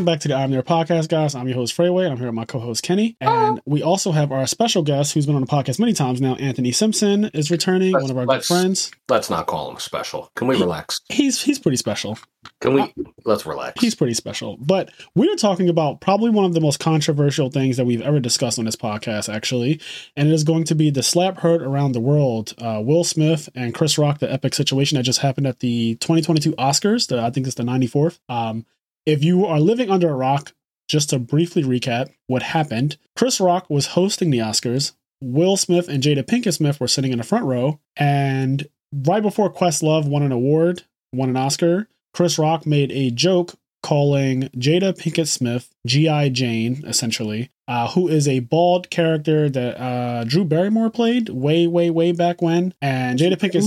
Welcome back to the I'm There podcast, guys. I'm your host, Freeway, and I'm here with my co host, Kenny. And we also have our special guest who's been on the podcast many times now, Anthony Simpson, is returning, Let's- one of our good friends. Let's not call him special. Can we relax? He's he's pretty special. Can we? Let's relax. He's pretty special. But we are talking about probably one of the most controversial things that we've ever discussed on this podcast, actually. And it is going to be the slap heard around the world. Uh, Will Smith and Chris Rock, the epic situation that just happened at the 2022 Oscars. The, I think it's the 94th. Um, if you are living under a rock, just to briefly recap what happened, Chris Rock was hosting the Oscars. Will Smith and Jada Pinkett Smith were sitting in the front row. And right before Questlove won an award, won an Oscar, Chris Rock made a joke calling Jada Pinkett Smith G.I. Jane, essentially, uh, who is a bald character that uh, Drew Barrymore played way, way, way back when. And Jada Pinkett,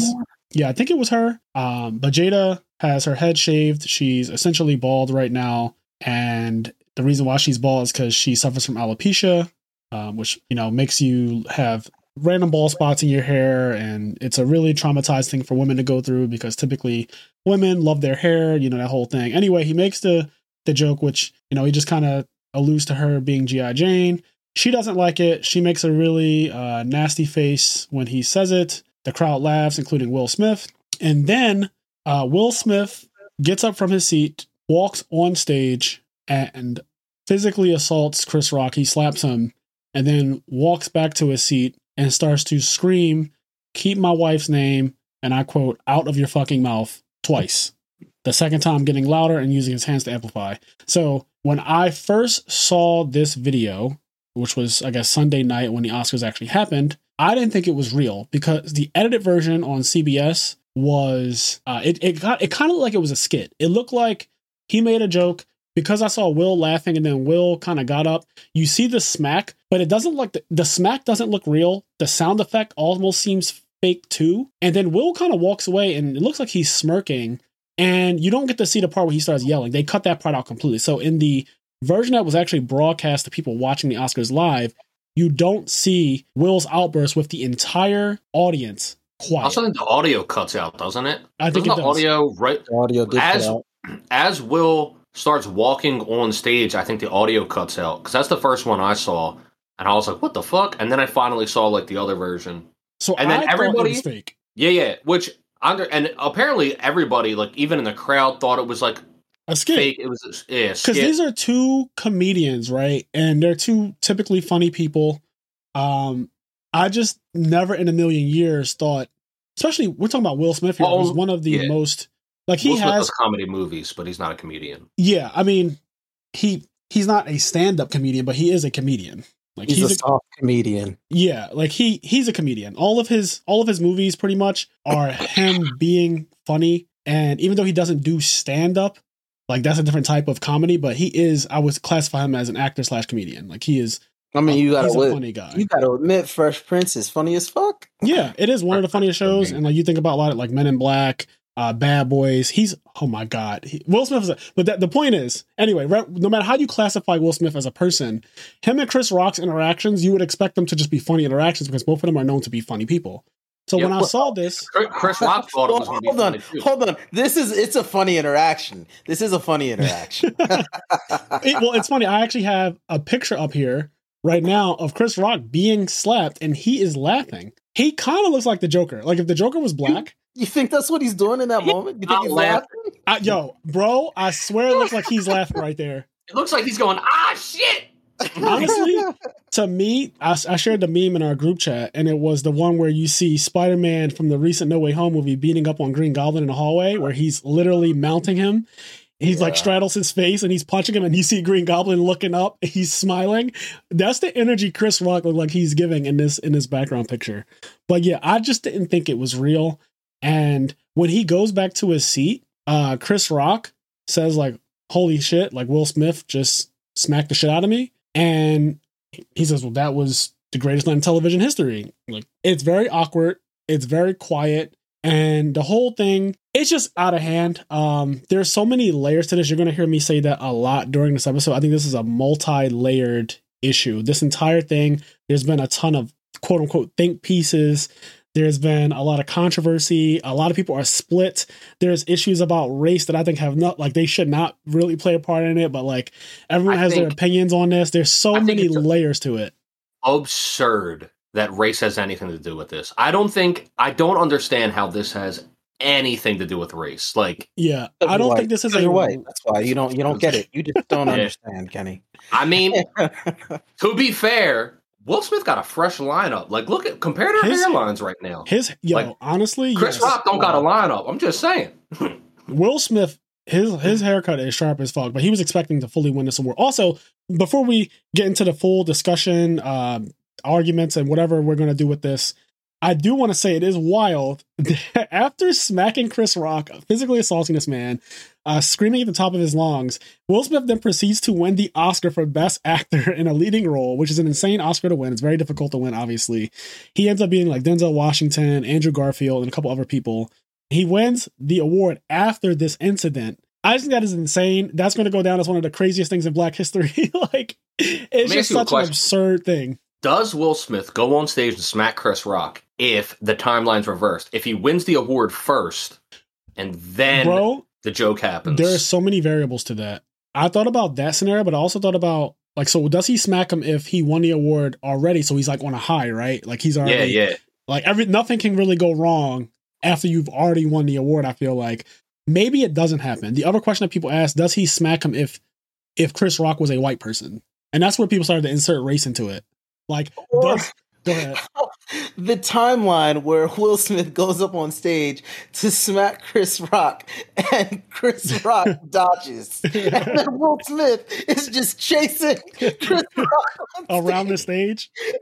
yeah, I think it was her. Um, but Jada has her head shaved. She's essentially bald right now. And the reason why she's bald is because she suffers from alopecia, um, which, you know, makes you have random bald spots in your hair. And it's a really traumatized thing for women to go through because typically women love their hair, you know, that whole thing. Anyway, he makes the the joke, which, you know, he just kind of alludes to her being G.I. Jane. She doesn't like it. She makes a really uh, nasty face when he says it. The crowd laughs, including Will Smith. And then uh, Will Smith gets up from his seat, walks on stage, and physically assaults Chris Rock. He slaps him and then walks back to his seat and starts to scream, Keep my wife's name, and I quote, out of your fucking mouth twice. The second time getting louder and using his hands to amplify. So when I first saw this video, which was, I guess, Sunday night when the Oscars actually happened, I didn't think it was real because the edited version on CBS was uh, it it got it kind of looked like it was a skit. It looked like he made a joke because I saw Will laughing and then Will kind of got up. You see the smack, but it doesn't look the, the smack doesn't look real. The sound effect almost seems fake too. And then Will kind of walks away and it looks like he's smirking and you don't get to see the part where he starts yelling. They cut that part out completely. So in the version that was actually broadcast to people watching the Oscars live, you don't see Will's outburst with the entire audience quiet. Also, think the audio cuts out, doesn't it? I think Doesn't it the does. audio right The audio did as as Will starts walking on stage. I think the audio cuts out because that's the first one I saw, and I was like, "What the fuck?" And then I finally saw like the other version. so and then I thought everybody- it was fake. Yeah, yeah. Which under and apparently everybody, like even in the crowd, thought it was like A skit. fake. It was a, yeah, because these are two comedians, right? And they're two typically funny people. Um, I just never in a million years thought, especially we're talking about Will Smith here, Well, who's oh, one of the yeah. most like he Will has. does comedy movies, but he's not a comedian. Yeah, I mean, he he's not a stand up comedian, but he is a comedian. Like He's, he's, a a, soft comedian. yeah, like he he's a comedian. All of his all of his movies pretty much are him being funny, and even though he doesn't do stand up, like that's a different type of comedy. But he is, I would classify him as an actor slash comedian. Like he is, I mean, you gotta he's a funny guy. you gotta admit, Fresh Prince is funny as fuck. Yeah, it is one of the funniest shows, and like you think about a lot of like Men in Black, uh, Bad Boys. He's oh my god, he, Will Smith is. A, but that, the point is, anyway, right, no matter how you classify Will Smith as a person, him and Chris Rock's interactions, you would expect them to just be funny interactions because both of them are known to be funny people. So Yeah, when I saw this, Chris- Chris Rock thought it was going to be hold on, funny too. hold on. This is it's a funny interaction. This is a funny interaction. it, well, it's funny. I actually have a picture up here right now of Chris Rock being slapped, and he is laughing. He kind of looks like the Joker. Like if the Joker was black. you think that's what he's doing in that moment? You think Not he's laughing. laughing? I, yo, bro, I swear it looks like he's laughing right there. It looks like he's going, ah, shit. Honestly, to me, I, I shared the meme in our group chat, and it was the one where you see Spider Man from the recent No Way Home movie beating up on Green Goblin in the hallway, where he's literally mounting him. He's like straddles his face and he's punching him, and you see Green Goblin looking up. He's smiling. That's the energy Chris Rock looked like he's giving in this in this background picture. But yeah, I just didn't think it was real. And when he goes back to his seat, uh, Chris Rock says like, "Holy shit!" Like Will Smith just smacked the shit out of me, and he says, "Well, that was the greatest night in television history." Like it's very awkward. It's very quiet, and the whole thing it's just out of hand. Um, there's so many layers to this. You're gonna hear me say that a lot during this episode. I think this is a multi-layered issue. This entire thing, there's been a ton of quote unquote think pieces There's been a lot of controversy. A lot of people are split. There's issues about race that I think have not like they should not really play a part in it, but like everyone I has their opinions on this. There's so I many layers to it. absurd that race has anything to do with this. I don't think I don't understand how this has anything to do with race. Like, Yeah, I don't White. think this is Because a you're. That's why you don't you don't get it. You just don't Yeah. understand, Kenny. I mean, to be fair, Will Smith got a fresh lineup. Like, look at compare their His- hairlines right now. His yo, Like, honestly, Chris yes. Rock don't got a lineup. I'm just saying. Will Smith, his his haircut is sharp as fuck, but he was expecting to fully win this award. Also, before we get into the full discussion, um, arguments, and whatever we're gonna do with this, I do want to say it is wild that after smacking Chris Rock, physically assaulting this man, uh, screaming at the top of his lungs, Will Smith then proceeds to win the Oscar for Best Actor in a leading role, which is an insane Oscar to win. It's very difficult to win, obviously. He ends up being like Denzel Washington, Andrew Garfield, and a couple other people. He wins the award after this incident. I just think that is insane. That's going to go down as one of the craziest things in Black history. like, it's just ask you a such an absurd thing. Does Will Smith go on stage and smack Chris Rock if the timeline's reversed? If he wins the award first and then Bro, the joke happens? there are so many variables to that. I thought about that scenario, but I also thought about like, so does he smack him if he won the award already? So he's like on a high, right? Like he's yeah, already yeah. like every nothing can really go wrong after you've already won the award. I feel like maybe it doesn't happen. The other question that people ask: Does he smack him if if Chris Rock was a white person? And that's where people started to insert race into it. Like, Or- does, go ahead. the timeline where Will Smith goes up on stage to smack Chris Rock and Chris Rock dodges. And then Will Smith is just chasing Chris Rock on Around the stage. stage,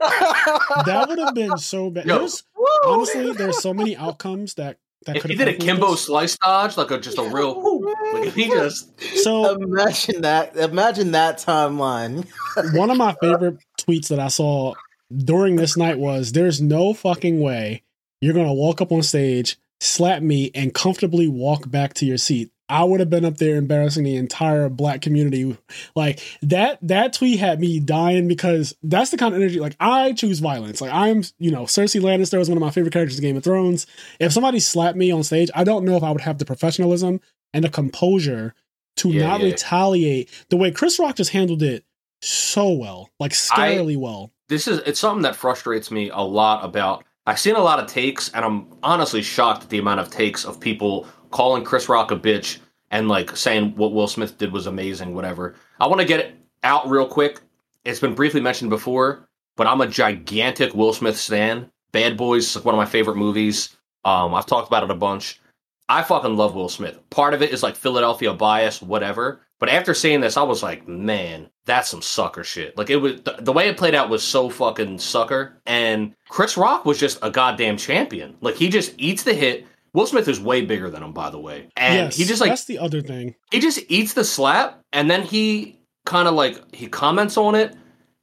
that would have been so bad. Yo. There's, Woo! honestly, there's so many outcomes that that If he did a Kimbo slice dodge, like a just a real, like he just So imagine that. Imagine that timeline. one of my favorite tweets that I saw during this night was there's no fucking way you're gonna walk up on stage, slap me, and comfortably walk back to your seat. I would have been up there embarrassing the entire black community. Like that that tweet had me dying because that's the kind of energy like I choose violence. Like I'm, you know, Cersei Lannister was one of my favorite characters in Game of Thrones. If somebody slapped me on stage, I don't know if I would have the professionalism and the composure to Yeah, not yeah. retaliate the way Chris Rock just handled it so well, like scarily well. this is it's something that frustrates me a lot about I've seen a lot of takes and I'm honestly shocked at the amount of takes of people calling Chris Rock a bitch and like saying what Will Smith did was amazing, whatever. I want to get it out real quick. It's been briefly mentioned before, but I'm a gigantic Will Smith stan. Bad Boys is one of my favorite movies. Um, I've talked about it a bunch. I fucking love Will Smith. Part of it is like Philadelphia bias, whatever. But after seeing this, I was like, man, that's some sucker shit. Like it was the, the way it played out was so fucking sucker. And Chris Rock was just a goddamn champion. Like he just eats the hit. Will Smith is way bigger than him, by the way. And yes, he just like that's the other thing. he just eats the slap and then he kind of like he comments on it.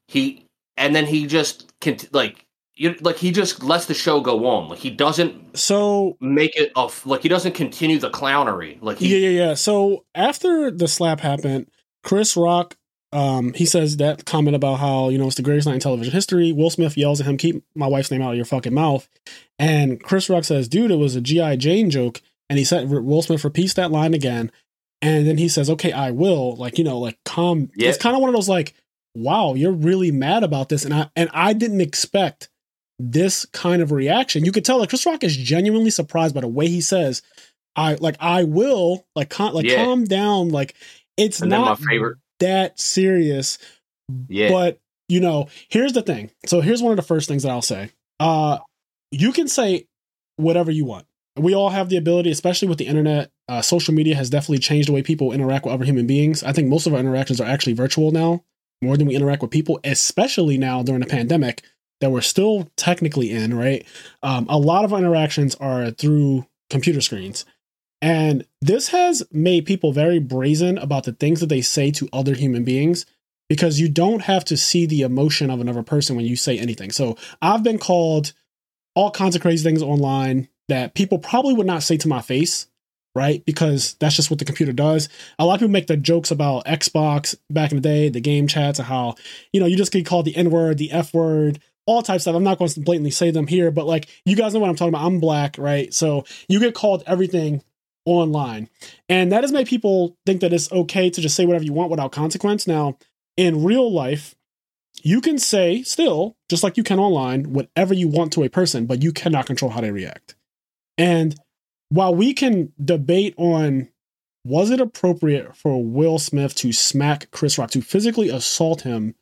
He and then he just can like you like he just lets the show go on. Like he doesn't So make it of like he doesn't continue the clownery. Like he yeah, yeah, yeah. So after the slap happened, Chris Rock, um, he says that comment about how you know it's the greatest night in television history. Will Smith yells at him, "Keep my wife's name out of your fucking mouth." And Chris Rock says, "Dude, it was a GI Jane joke." And he said, Will Smith repeats that line again, and then he says, "Okay, I will." Like you know, like calm. Yeah. It's kind of one of those like, "Wow, you're really mad about this," and I and I didn't expect this kind of reaction. You could tell like Chris Rock is genuinely surprised by the way he says, "I like I will like con- like Yeah. calm down." Like it's and then my favorite that serious. yeah. But you know, here's the thing. So here's one of the first things that I'll say. Uh, you can say whatever you want. We all have the ability, especially with the internet. Uh, social media has definitely changed the way people interact with other human beings. I think most of our interactions are actually virtual now, more than we interact with people, especially now during the pandemic that we're still technically in, right? Um, a lot of our interactions are through computer screens. And this has made people very brazen about the things that they say to other human beings because you don't have to see the emotion of another person when you say anything. So I've been called all kinds of crazy things online that people probably would not say to my face, right? Because that's just what the computer does. A lot of people make the jokes about Xbox back in the day, the game chats, and how, you know, you just get called the N word, the F word, all types of. Stuff. I'm not going to blatantly say them here, but like you guys know what I'm talking about. I'm black, right? So you get called everything online, and that has made people think that it's okay to just say whatever you want without consequence. Now, in real life, you can say still, just like you can online, whatever you want to a person, but you cannot control how they react. And while we can debate on was it appropriate for Will Smith to smack Chris Rock, to physically assault him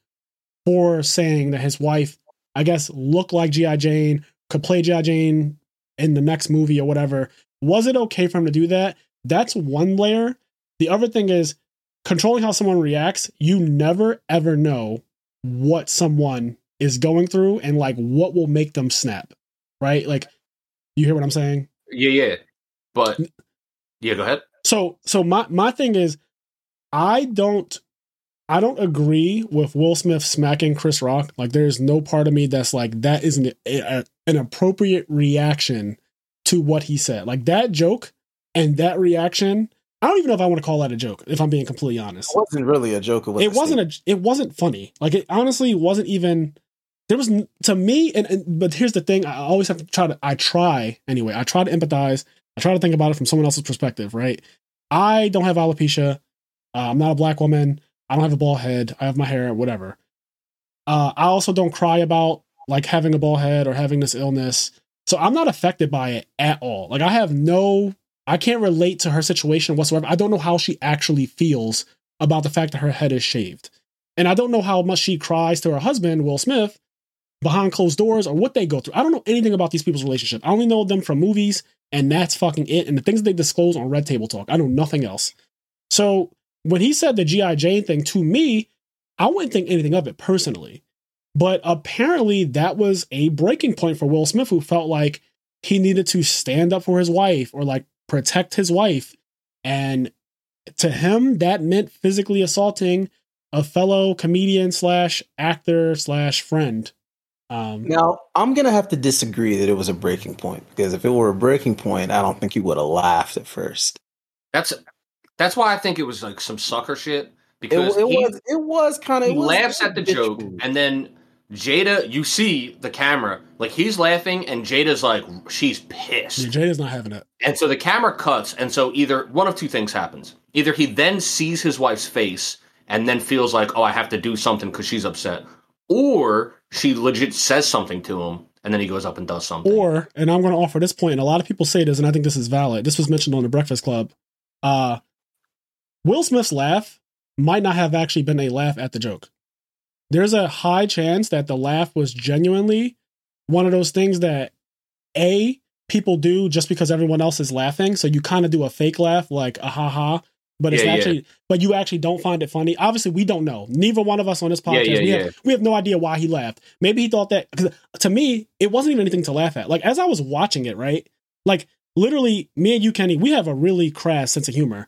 for saying that his wife, I guess, looked like G.I. Jane, could play G.I. Jane in the next movie or whatever? Was it okay for him to do that? That's one layer. The other thing is controlling how someone reacts. You never ever know what someone is going through and like what will make them snap, right? Like, you hear what I'm saying? Yeah, yeah. But yeah, go ahead. So, so my my thing is, I don't, I don't agree with Will Smith smacking Chris Rock. Like, there's no part of me that's like that isn't a, a, an appropriate reaction to what he said. Like that joke and that reaction. I don't even know if I want to call that a joke. If I'm being completely honest, It wasn't really a joke. It, was it wasn't a it wasn't funny like it honestly wasn't even there was to me and, and but here's the thing i always have to try to i try anyway i try to empathize i try to think about it from someone else's perspective right i don't have alopecia uh, i'm not a black woman i don't have a bald head i have my hair whatever uh, i also don't cry about like having a bald head or having this illness so i'm not affected by it at all like i have no i can't relate to her situation whatsoever i don't know how she actually feels about the fact that her head is shaved and I don't know how much she cries to her husband, Will Smith, behind closed doors or what they go through. I don't know anything about these people's relationship. I only know them from movies, and that's fucking it. And the things they disclose on Red Table Talk. I know nothing else. So when he said the G.I. Jane thing to me, I wouldn't think anything of it personally. But apparently that was a breaking point for Will Smith, who felt like he needed to stand up for his wife or like protect his wife. And to him, that meant physically assaulting a fellow comedian slash actor slash friend. Um, Now, I'm going to have to disagree that it was a breaking point because if it were a breaking point, I don't think he would have laughed at first. That's that's why I think it was like some sucker shit because it he, was it was kind of he laughs at the joke and then Jada, you see the camera, like he's laughing and Jada's like she's pissed. yeah, Jada's not having it. And so the camera cuts, and so either one of two things happens. Either he then sees his wife's face and then feels like, oh, I have to do something because she's upset, or she legit says something to him and then he goes up and does something. Or, and I'm going to offer this point, and a lot of people say this, and I think this is valid. This was mentioned on the Breakfast Club. Uh, Will Smith's laugh might not have actually been a laugh at the joke. There's a high chance that the laugh was genuinely one of those things that A, people do just because everyone else is laughing. So you kind of do a fake laugh, like a ha ha, but it's Yeah, yeah. actually, but you actually don't find it funny. Obviously, we don't know. Neither one of us on this podcast, yeah, we. Have, we have no idea why he laughed. Maybe he thought that, because to me, it wasn't even anything to laugh at. Like, as I was watching it, right? Like, literally, me and you, Kenny, we have a really crass sense of humor.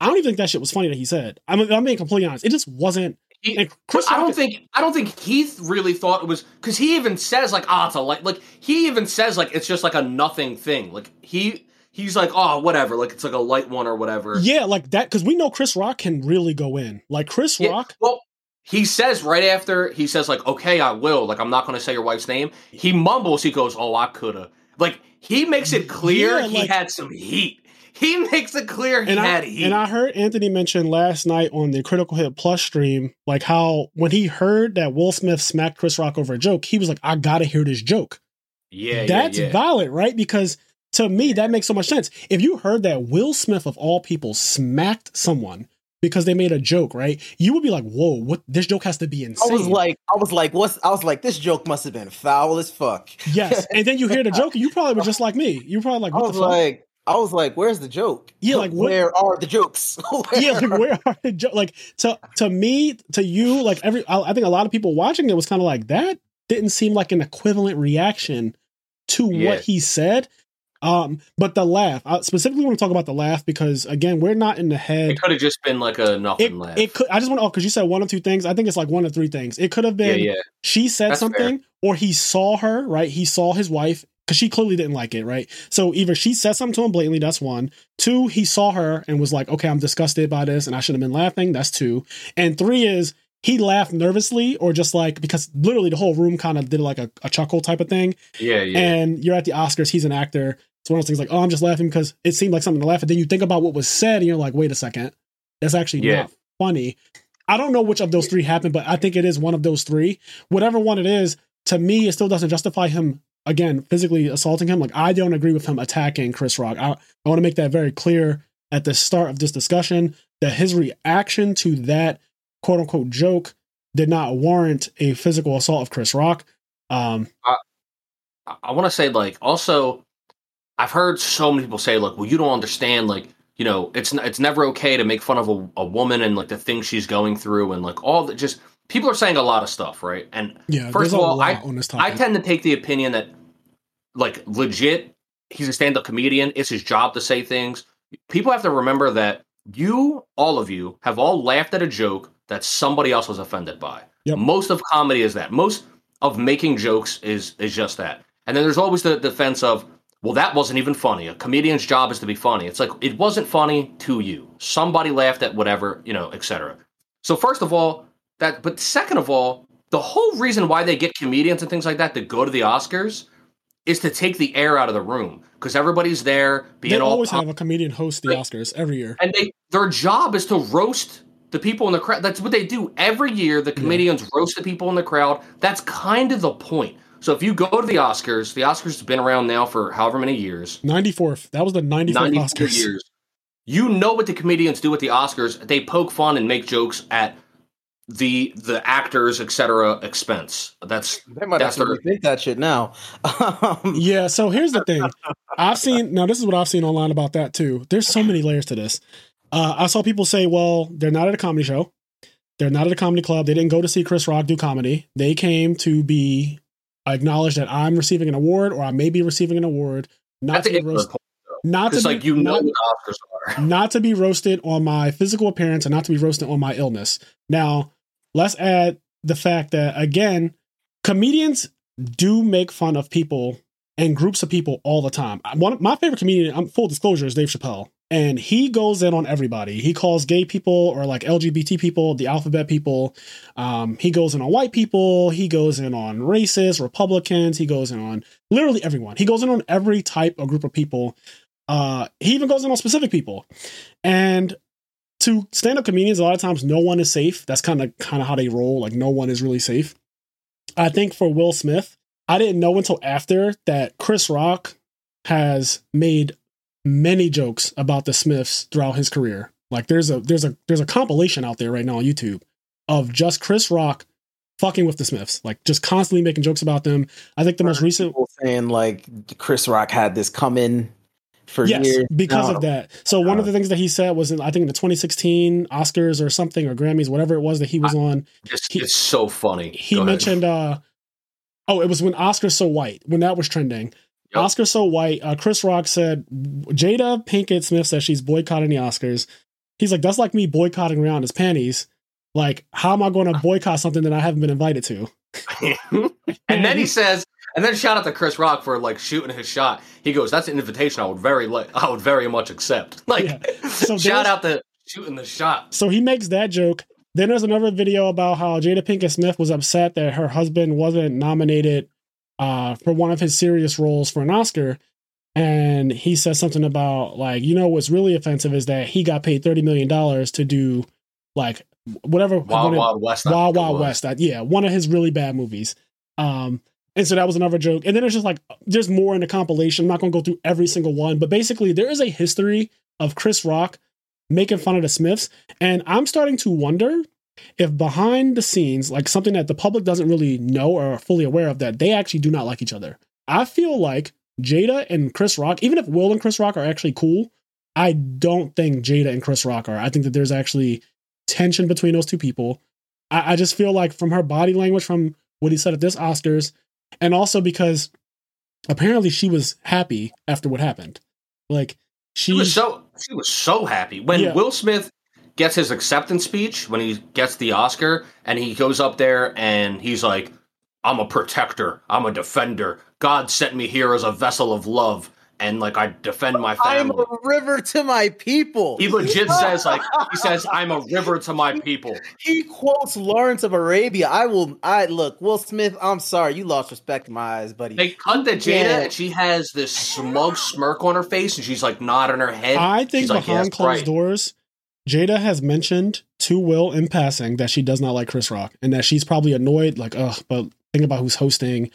I don't even think that shit was funny that he said. I'm, I'm being completely honest. It just wasn't. He- Chris I don't think I don't think Heath really thought it was because he even says like ah it's a light like he even says like it's just like a nothing thing. Like he he's like oh whatever. Like it's like a light one or whatever. Yeah, like that, because we know Chris Rock can really go in. Like, Chris Yeah, Rock, well he says right after he says like okay I will. Like I'm not going to say your wife's name. He mumbles he goes oh I coulda. Like he makes it clear Yeah, he like- had some heat he makes it clear he and I, had heat and I heard Anthony mention last night on the Critical Hit Plus stream, like how when he heard that Will Smith smacked Chris Rock over a joke, he was like, I gotta hear this joke. yeah That's yeah, yeah. valid, right? Because to me, that makes so much sense. If you heard that Will Smith, of all people, smacked someone because they made a joke, right? You would be like, whoa, what this joke has to be insane." I was like, I was like, what's? I was like, this joke must have been foul as fuck. yes. And then you hear the joke, and you probably were just like me. You were probably like, I what was the fuck? like, I was like, where's the joke? Yeah, like, what- where are the jokes? yeah, like where are the jo- like to to me to you like every I, I think a lot of people watching it was kind of like that didn't seem like an equivalent reaction to Yeah. what he said. Um, but the laugh, I specifically want to talk about the laugh because again, we're not in the head. it could have just been like a nothing It, laugh it could. I just want to. Oh, because you said one of two things. I think it's like one of three things. It could have been yeah yeah. she said That's something, or he saw her. Right, he saw his wife because she clearly didn't like it. Right, so either she said something to him blatantly. That's one. Two, he saw her and was like, "Okay, I'm disgusted by this, and I should have been laughing." That's two. And three is he laughed nervously or just like because literally the whole room kind of did like a, a chuckle type of thing. Yeah, yeah. And you're at the Oscars, he's an actor. It's one of those things like, oh, I'm just laughing because it seemed like something to laugh at. Then you think about what was said and you're like, wait a second, that's actually Yeah. not funny. I don't know which of those three happened, but I think it is one of those three. Whatever one it is, to me, it still doesn't justify him again physically assaulting him. Like I don't agree with him attacking Chris Rock. I, I want to make that very clear at the start of this discussion that his reaction to that quote unquote joke did not warrant a physical assault of Chris Rock. Um, I, I want to say like also, I've heard so many people say like, well, you don't understand like. You know, it's it's never okay to make fun of a, a woman and like the things she's going through and like all that just people are saying a lot of stuff, right? And yeah, First of all, this I tend to take the opinion that, like, legit, he's a stand up comedian. It's his job to say things. People have to remember that you, all of you, have all laughed at a joke that somebody else was offended by. Yep. Most of comedy is that. Most of making jokes is is just that. And then there's always the defense of, well, that wasn't even funny. A comedian's job is to be funny. It's like it wasn't funny to you. Somebody laughed at whatever, you know, etc. So first of all, that but second of all, the whole reason why they get comedians and things like that to go to the Oscars is to take the air out of the room because everybody's there being they all always have a comedian host the Oscars every year. and they their job is to roast the people in the crowd. That's what they do every year. The comedians roast the people in the crowd. That's kind of the point. So if you go to the Oscars, the Oscars have been around now for however many years, 94th. That was the 94th 94 Oscars. years. You know what the comedians do at the Oscars? They poke fun and make jokes at the the actors, etc. expense. That's They might That's have to what- rethink that shit now. Um, Yeah, so here's the thing. I've seen now this is what I've seen online about that too. There's so many layers to this. Uh, I saw people say, well, they're not at a comedy show. They're not at a comedy club. They didn't go to see Chris Rock do comedy. They came to be acknowledged that I'm receiving an award or I may be receiving an award. Not that's to the be roasted. point. Not to be, like you know not, what Oscars are. not to be roasted on my physical appearance and not to be roasted on my illness. Now, let's add the fact that again, comedians do make fun of people and groups of people all the time. One of my favorite comedian, I'm full disclosure, is Dave Chappelle. And he goes in on everybody. He calls gay people or like LGBT people, the alphabet people. Um, he goes in on white people. He goes in on racists, Republicans. He goes in on literally everyone. He goes in on every type of group of people. Uh, he even goes in on specific people. And to stand-up comedians, a lot of times no one is safe. That's kind of kind of how they roll. Like no one is really safe. I think for Will Smith, I didn't know until after that Chris Rock has made many jokes about the Smiths throughout his career. Like there's a there's a there's a compilation out there right now on YouTube of just Chris Rock fucking with the Smiths, like just constantly making jokes about them. I think the most recent saying like Chris Rock had this coming for yes, years. because now. of that. So one of the things that he said was in I think in the 2016 Oscars or something or Grammys, whatever it was that he was on. It's, He- it's so funny. He Go ahead. mentioned uh oh, it was when Oscar's so white, when that was trending. Yep. Oscar so white, uh, Chris Rock said Jada Pinkett Smith says she's boycotting the Oscars. He's like, that's like me boycotting Rihanna's panties. Like, how am I going to boycott something that I haven't been invited to? and then he says, and then shout out to Chris Rock for like shooting his shot. He goes, "That's an invitation I would very like. I would very much accept." Like, Yeah. So shout out to shooting the shot. So he makes that joke. Then there's another video about how Jada Pinkett Smith was upset that her husband wasn't nominated uh, for one of his serious roles for an Oscar. And he says something about, like, you know, what's really offensive is that he got paid $30 million to do, like, whatever. Wild Wild West. Wild Wild. West. Yeah, one of his really bad movies. Um, and so that was another joke. And then it's just like there's more in the compilation. I'm not gonna go through every single one, but basically there is a history of Chris Rock making fun of the Smiths. And I'm starting to wonder if behind the scenes, like something that the public doesn't really know or are fully aware of, that they actually do not like each other. I feel like Jada and Chris Rock, even if Will and Chris Rock are actually cool, I don't think Jada and Chris Rock are. I think that there's actually tension between those two people. I, I just feel like from her body language, from what he said at this Oscars, and also because apparently she was happy after what happened. Like she, She was so she was so happy when Yeah. Will Smith gets his acceptance speech when he gets the Oscar and he goes up there and he's like, "I'm a protector. I'm a defender. God sent me here as a vessel of love." And like I defend my family. I'm a river to my people. He legit says like he says I'm a river to my people. He quotes Lawrence of Arabia. I will. I look. Will Smith. I'm sorry, you lost respect in my eyes, buddy. They cut the Jada Yeah. and she has this smug smirk on her face and she's like nodding her head. I think She's like, behind "Yes, closed right." doors, Jada has mentioned to Will in passing that she does not like Chris Rock and that she's probably annoyed, like, ugh, but think about who's hosting.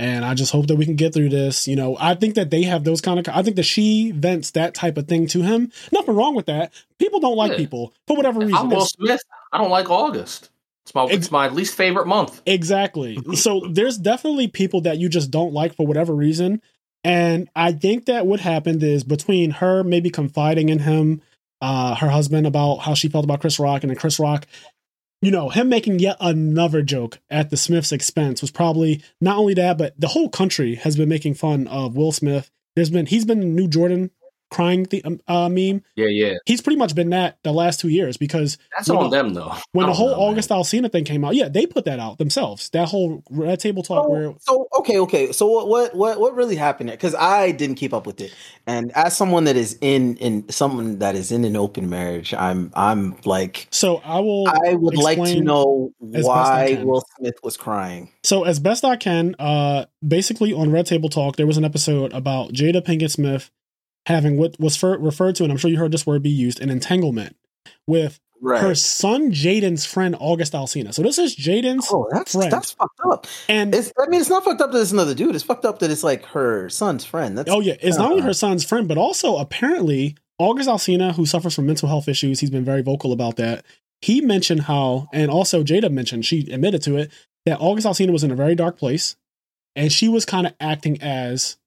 And I just hope that we can get through this. You know, I think that they have those kind of. I think that she vents that type of thing to him. Nothing wrong with that. People don't like Yeah. people for whatever reason. I'm Will Smith. I don't like August. It's my it's my least favorite month. Exactly. so there's definitely people that you just don't like for whatever reason. And I think that what happened is between her maybe confiding in him, uh, her husband about how she felt about Chris Rock, and then Chris Rock, you know, him making yet another joke at the Smiths' expense was probably not only that, but the whole country has been making fun of Will Smith. There's been he's been the new Jordan crying the um, uh, meme. Yeah, yeah. He's pretty much been that the last two years because That's When on the- them though. when the whole know, man. August Alsina thing came out, yeah, they put that out themselves. That whole red table talk where So, so okay, okay. So what what what what really happened there? Because I didn't keep up with it, and as someone that is in in someone that is in an open marriage, I'm I'm like so I will I would like to know as best I why. Will Smith was crying. so as best I can, uh basically on Red Table Talk, there was an episode about Jada Pinkett Smith having what was fer- referred to, and I'm sure you heard this word be used, an entanglement with Right. her son Jaden's friend August Alsina. So this is Jaden's oh, that's friend. that's fucked up. and It's I mean, it's not fucked up that it's another dude. It's fucked up that it's like her son's friend. That's Oh yeah, it's not only her son's friend, but also apparently August Alsina, who suffers from mental health issues, he's been very vocal about that. He mentioned how, and also Jada mentioned, she admitted to it, that August Alsina was in a very dark place, and she was kind of acting as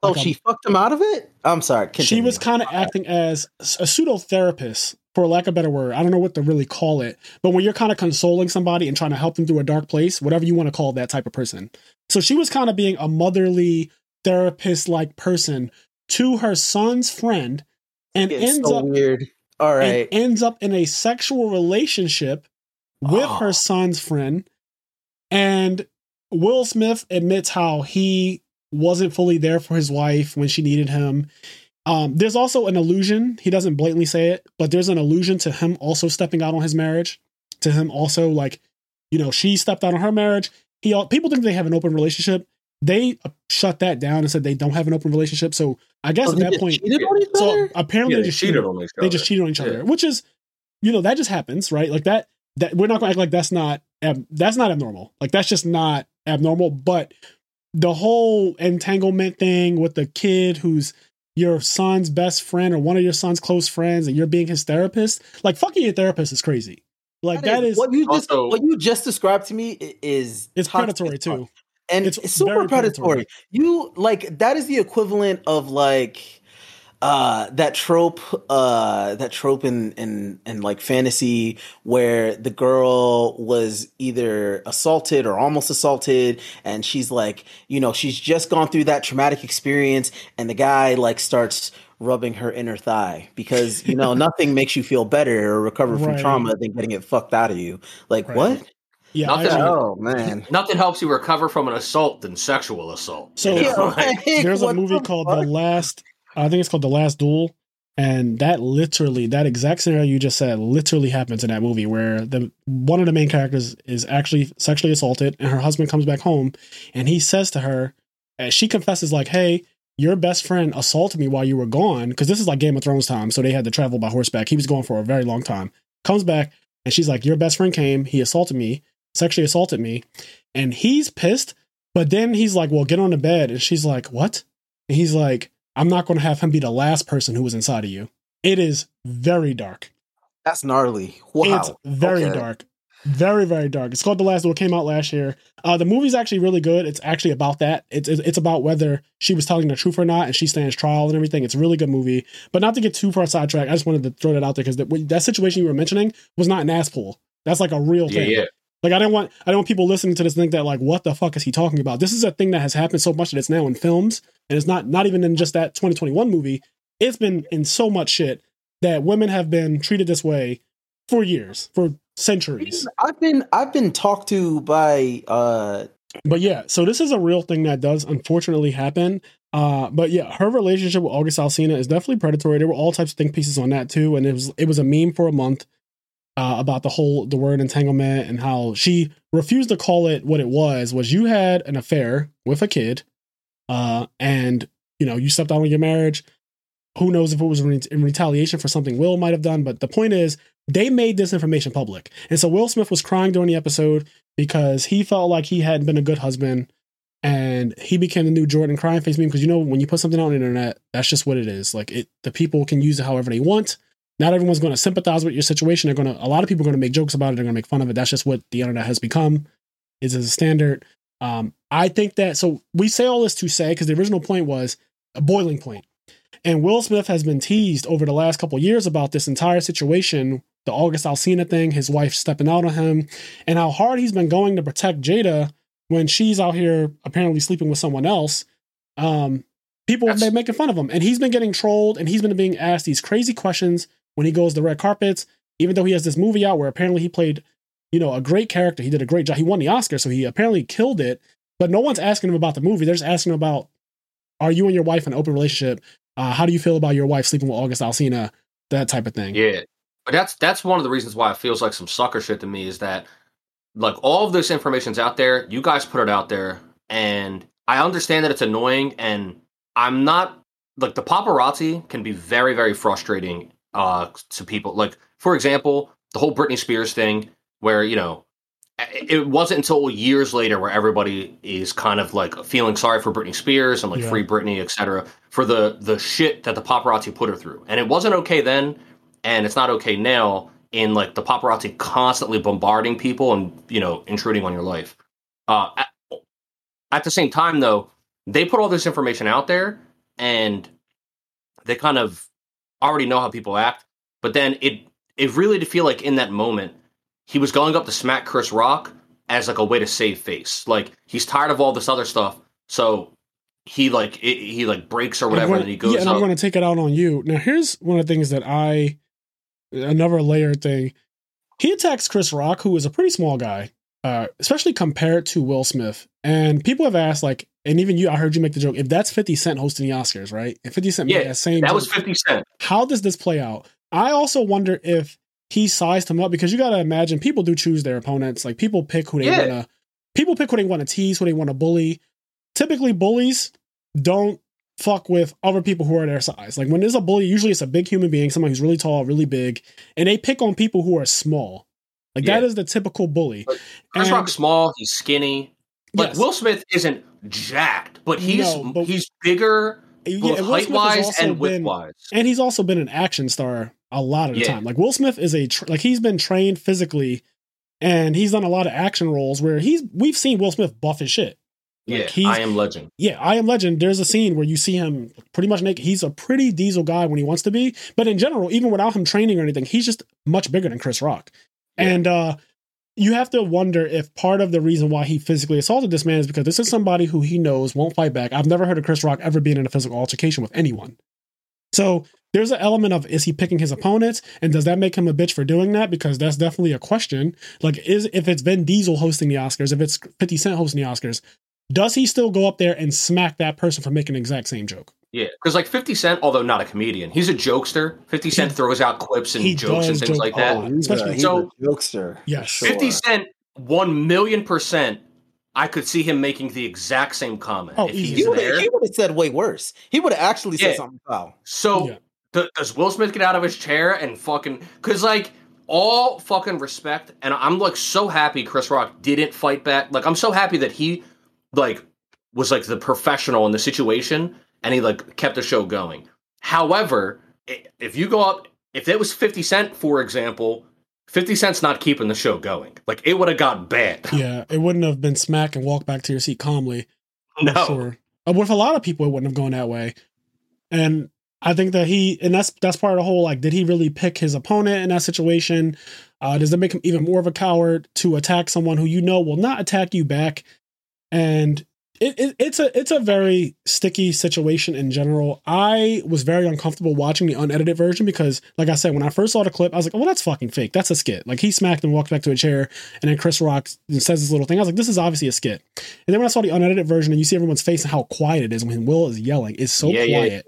Oh, like a- she fucked him out of it. I'm sorry. she was kind of acting as a pseudo therapist, for lack of a better word. I don't know what to really call it, but when you're kind of consoling somebody and trying to help them through a dark place, whatever you want to call that type of person. So she was kind of being a motherly therapist like person to her son's friend and It's ends so up weird. All right. and ends up in a sexual relationship with Oh. her son's friend. And Will Smith admits how he wasn't fully there for his wife when she needed him. Um, there's also an illusion. He doesn't blatantly say it, but there's an illusion to him also stepping out on his marriage. To him also, like, you know, she stepped out on her marriage. He people think they have an open relationship. They uh, shut that down and said they don't have an open relationship. So I guess So at that point, on each so apparently Yeah, they they just cheated cheated on each other. they other. just cheated on each other, Yeah. which is, you know, that just happens, right? Like that. That we're not going to act like that's not ab- that's not abnormal. Like that's just not abnormal. But the whole entanglement thing with the kid who's your son's best friend or one of your son's close friends, and you're being his therapist, like fucking your therapist is crazy. Like that is what you just Also- what you just described to me is it's predatory too. and It's it's, super predatory. predatory. You like that is the equivalent of like uh that trope uh that trope in in in like fantasy where the girl was either assaulted or almost assaulted and she's like you know she's just gone through that traumatic experience and the guy like starts rubbing her inner thigh because you know nothing makes you feel better or recover from Right. trauma than getting it fucked out of you like Right. what Yeah, Nothing- I- oh man Nothing helps you recover from an assault than sexual assault. So- You know, like- like, there's a movie the called fuck? The Last. I think it's called The Last Duel, and that literally, that exact scenario you just said, literally happens in that movie, where the one of the main characters is actually sexually assaulted, and her husband comes back home, and he says to her, and she confesses like, "Hey." Your best friend assaulted me while you were gone because this is like Game of Thrones time, so they had to travel by horseback. He was gone for a very long time. Comes back and she's like, "Your best friend came. He assaulted me, sexually assaulted me," and he's pissed. But then he's like, "Well, get on the bed," and she's like, "What?" And he's like, I'm not going to have him be the last person who was inside of you. It is very dark. That's gnarly. Wow. It's very Okay. dark. Very, very dark. It's called The Last Duel. It came out last year. Uh, the movie's actually really good. It's actually about that. It's, it's it's about whether she was telling the truth or not, and she stands trial and everything. It's a really good movie. But not to get too far sidetracked, I just wanted to throw that out there because that, that situation you were mentioning was not an ass pull. That's like a real yeah, thing. yeah. Like I don't want I don't want people listening to this think that like what the fuck is he talking about? This is a thing that has happened so much that it's now in films and it's not not even in just that 2021 movie. It's been in so much shit that women have been treated this way for years, for centuries. I've been I've been talked to by uh But yeah, so this is a real thing that does unfortunately happen. Uh, but yeah, her relationship with August Alsina is definitely predatory. There were all types of think pieces on that too, and it was it was a meme for a month uh, about the whole the word entanglement and how she refused to call it what it was. Was you had an affair with a kid, uh, and you know you stepped out on your marriage. Who knows if it was in retaliation for something Will might have done? But the point is, they made this information public, and so Will Smith was crying during the episode because he felt like he hadn't been a good husband and he became the new Jordan crying face meme because you know when you put something out on the internet, that's just what it is. Like it, the people can use it however they want. Not everyone's going to sympathize with your situation. They're going to. A lot of people are going to make jokes about it. They're going to make fun of it. That's just what the internet has become. Is as a standard. Um, I think that. So we say all this to say because the original point was a boiling point, and Will Smith has been teased over the last couple years about this entire situation, the August Alsina thing, his wife stepping out on him, and how hard he's been going to protect Jada when she's out here apparently sleeping with someone else, um, people have been making fun of him. And he's been getting trolled and he's been being asked these crazy questions when he goes to red carpets, even though he has this movie out where apparently he played, you know, a great character. He did a great job. He won the Oscar, so he apparently killed it. But no one's asking him about the movie. They're just asking him about are you and your wife in an open relationship? Uh, how do you feel about your wife sleeping with August Alsina? That type of thing. Yeah. But that's that's one of the reasons why it feels like some sucker shit to me is that like all of this information's out there. You guys put it out there, and I understand that it's annoying, and I'm not like the paparazzi can be very, very frustrating uh, to people. Like, for example, the whole Britney Spears thing, where you know, it wasn't until years later where everybody is kind of like feeling sorry for Britney Spears and like yeah. free Britney, etc. For the the shit that the paparazzi put her through, and it wasn't okay then, and it's not okay now in like the paparazzi constantly bombarding people and you know intruding on your life. Uh, at, at the same time, though, they put all this information out there and they kind of already know how people act. But then it it really did feel like in that moment he was going up to smack Chris Rock as like a way to save face. Like he's tired of all this other stuff, so he like it, he like breaks or whatever, gonna, and he goes. Yeah, and. I'm going to take it out on you. Now, here's one of the things that I another layer thing. He attacks Chris Rock, who is a pretty small guy, uh, especially compared to Will Smith. And people have asked, like, and even you, I heard you make the joke. If that's Fifty Cent hosting the Oscars, right? If Fifty Cent, yeah, that same, that was Fifty Cent. How does this play out? I also wonder if he sized him up because you got to imagine people do choose their opponents. Like people pick who they yeah. want to. People pick who they want to tease, who they want to bully. Typically, bullies don't fuck with other people who are their size. Like when there's a bully, usually it's a big human being, someone who's really tall, really big, and they pick on people who are small. Like yeah. that is the typical bully. Chris and, Rock's small, he's skinny. But yes. Will Smith isn't jacked, but he's no, but, he's bigger both height wise and width wise. And he's also been an action star a lot of the yeah. time. Like Will Smith is a tra- like he's been trained physically and he's done a lot of action roles where he's we've seen Will Smith buff his shit. Like yeah, I am legend. Yeah, I am legend. There's a scene where you see him pretty much naked. He's a pretty diesel guy when he wants to be, but in general, even without him training or anything, he's just much bigger than Chris Rock. Yeah. And uh you have to wonder if part of the reason why he physically assaulted this man is because this is somebody who he knows won't fight back. I've never heard of Chris Rock ever being in a physical altercation with anyone. So there's an element of is he picking his opponents and does that make him a bitch for doing that? Because that's definitely a question. Like, is if it's Vin Diesel hosting the Oscars, if it's 50 Cent hosting the Oscars, does he still go up there and smack that person for making the exact same joke? Yeah, because like 50 Cent, although not a comedian, he's a jokester. 50 Cent he, throws out clips and jokes and things joke, like that. Oh, he's a, he's so, a jokester. Yes. Sure. 50 Cent, 1 million percent, I could see him making the exact same comment. Oh, he would have said way worse. He would have actually said yeah. something foul. So yeah. th- does Will Smith get out of his chair and fucking. Because, like, all fucking respect, and I'm like so happy Chris Rock didn't fight back. Like, I'm so happy that he like was like the professional in the situation and he like kept the show going. However, if you go up, if it was 50 Cent, for example, 50 Cent's not keeping the show going. Like it would have got bad. Yeah, it wouldn't have been smack and walk back to your seat calmly. No. Sure. Uh, with a lot of people, it wouldn't have gone that way. And I think that he, and that's that's part of the whole like, did he really pick his opponent in that situation? Uh, does it make him even more of a coward to attack someone who you know will not attack you back? And it, it, it's a it's a very sticky situation in general. I was very uncomfortable watching the unedited version because, like I said, when I first saw the clip, I was like, "Oh, well, that's fucking fake. That's a skit." Like he smacked and walked back to a chair, and then Chris Rock says this little thing. I was like, "This is obviously a skit." And then when I saw the unedited version, and you see everyone's face and how quiet it is when Will is yelling, it's so Yeah, yeah, quiet.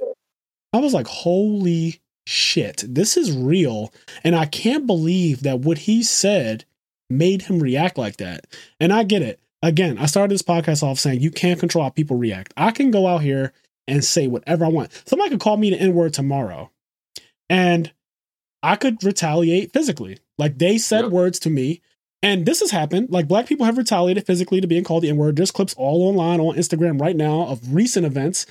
I was like, "Holy shit, this is real!" And I can't believe that what he said made him react like that. And I get it again, I started this podcast off saying you can't control how people react. I can go out here and say whatever I want. Somebody could call me the N word tomorrow, and I could retaliate physically. Like they said Yep. words to me, and this has happened. Like black people have retaliated physically to being called the N word. There's clips all online on Instagram right now of recent events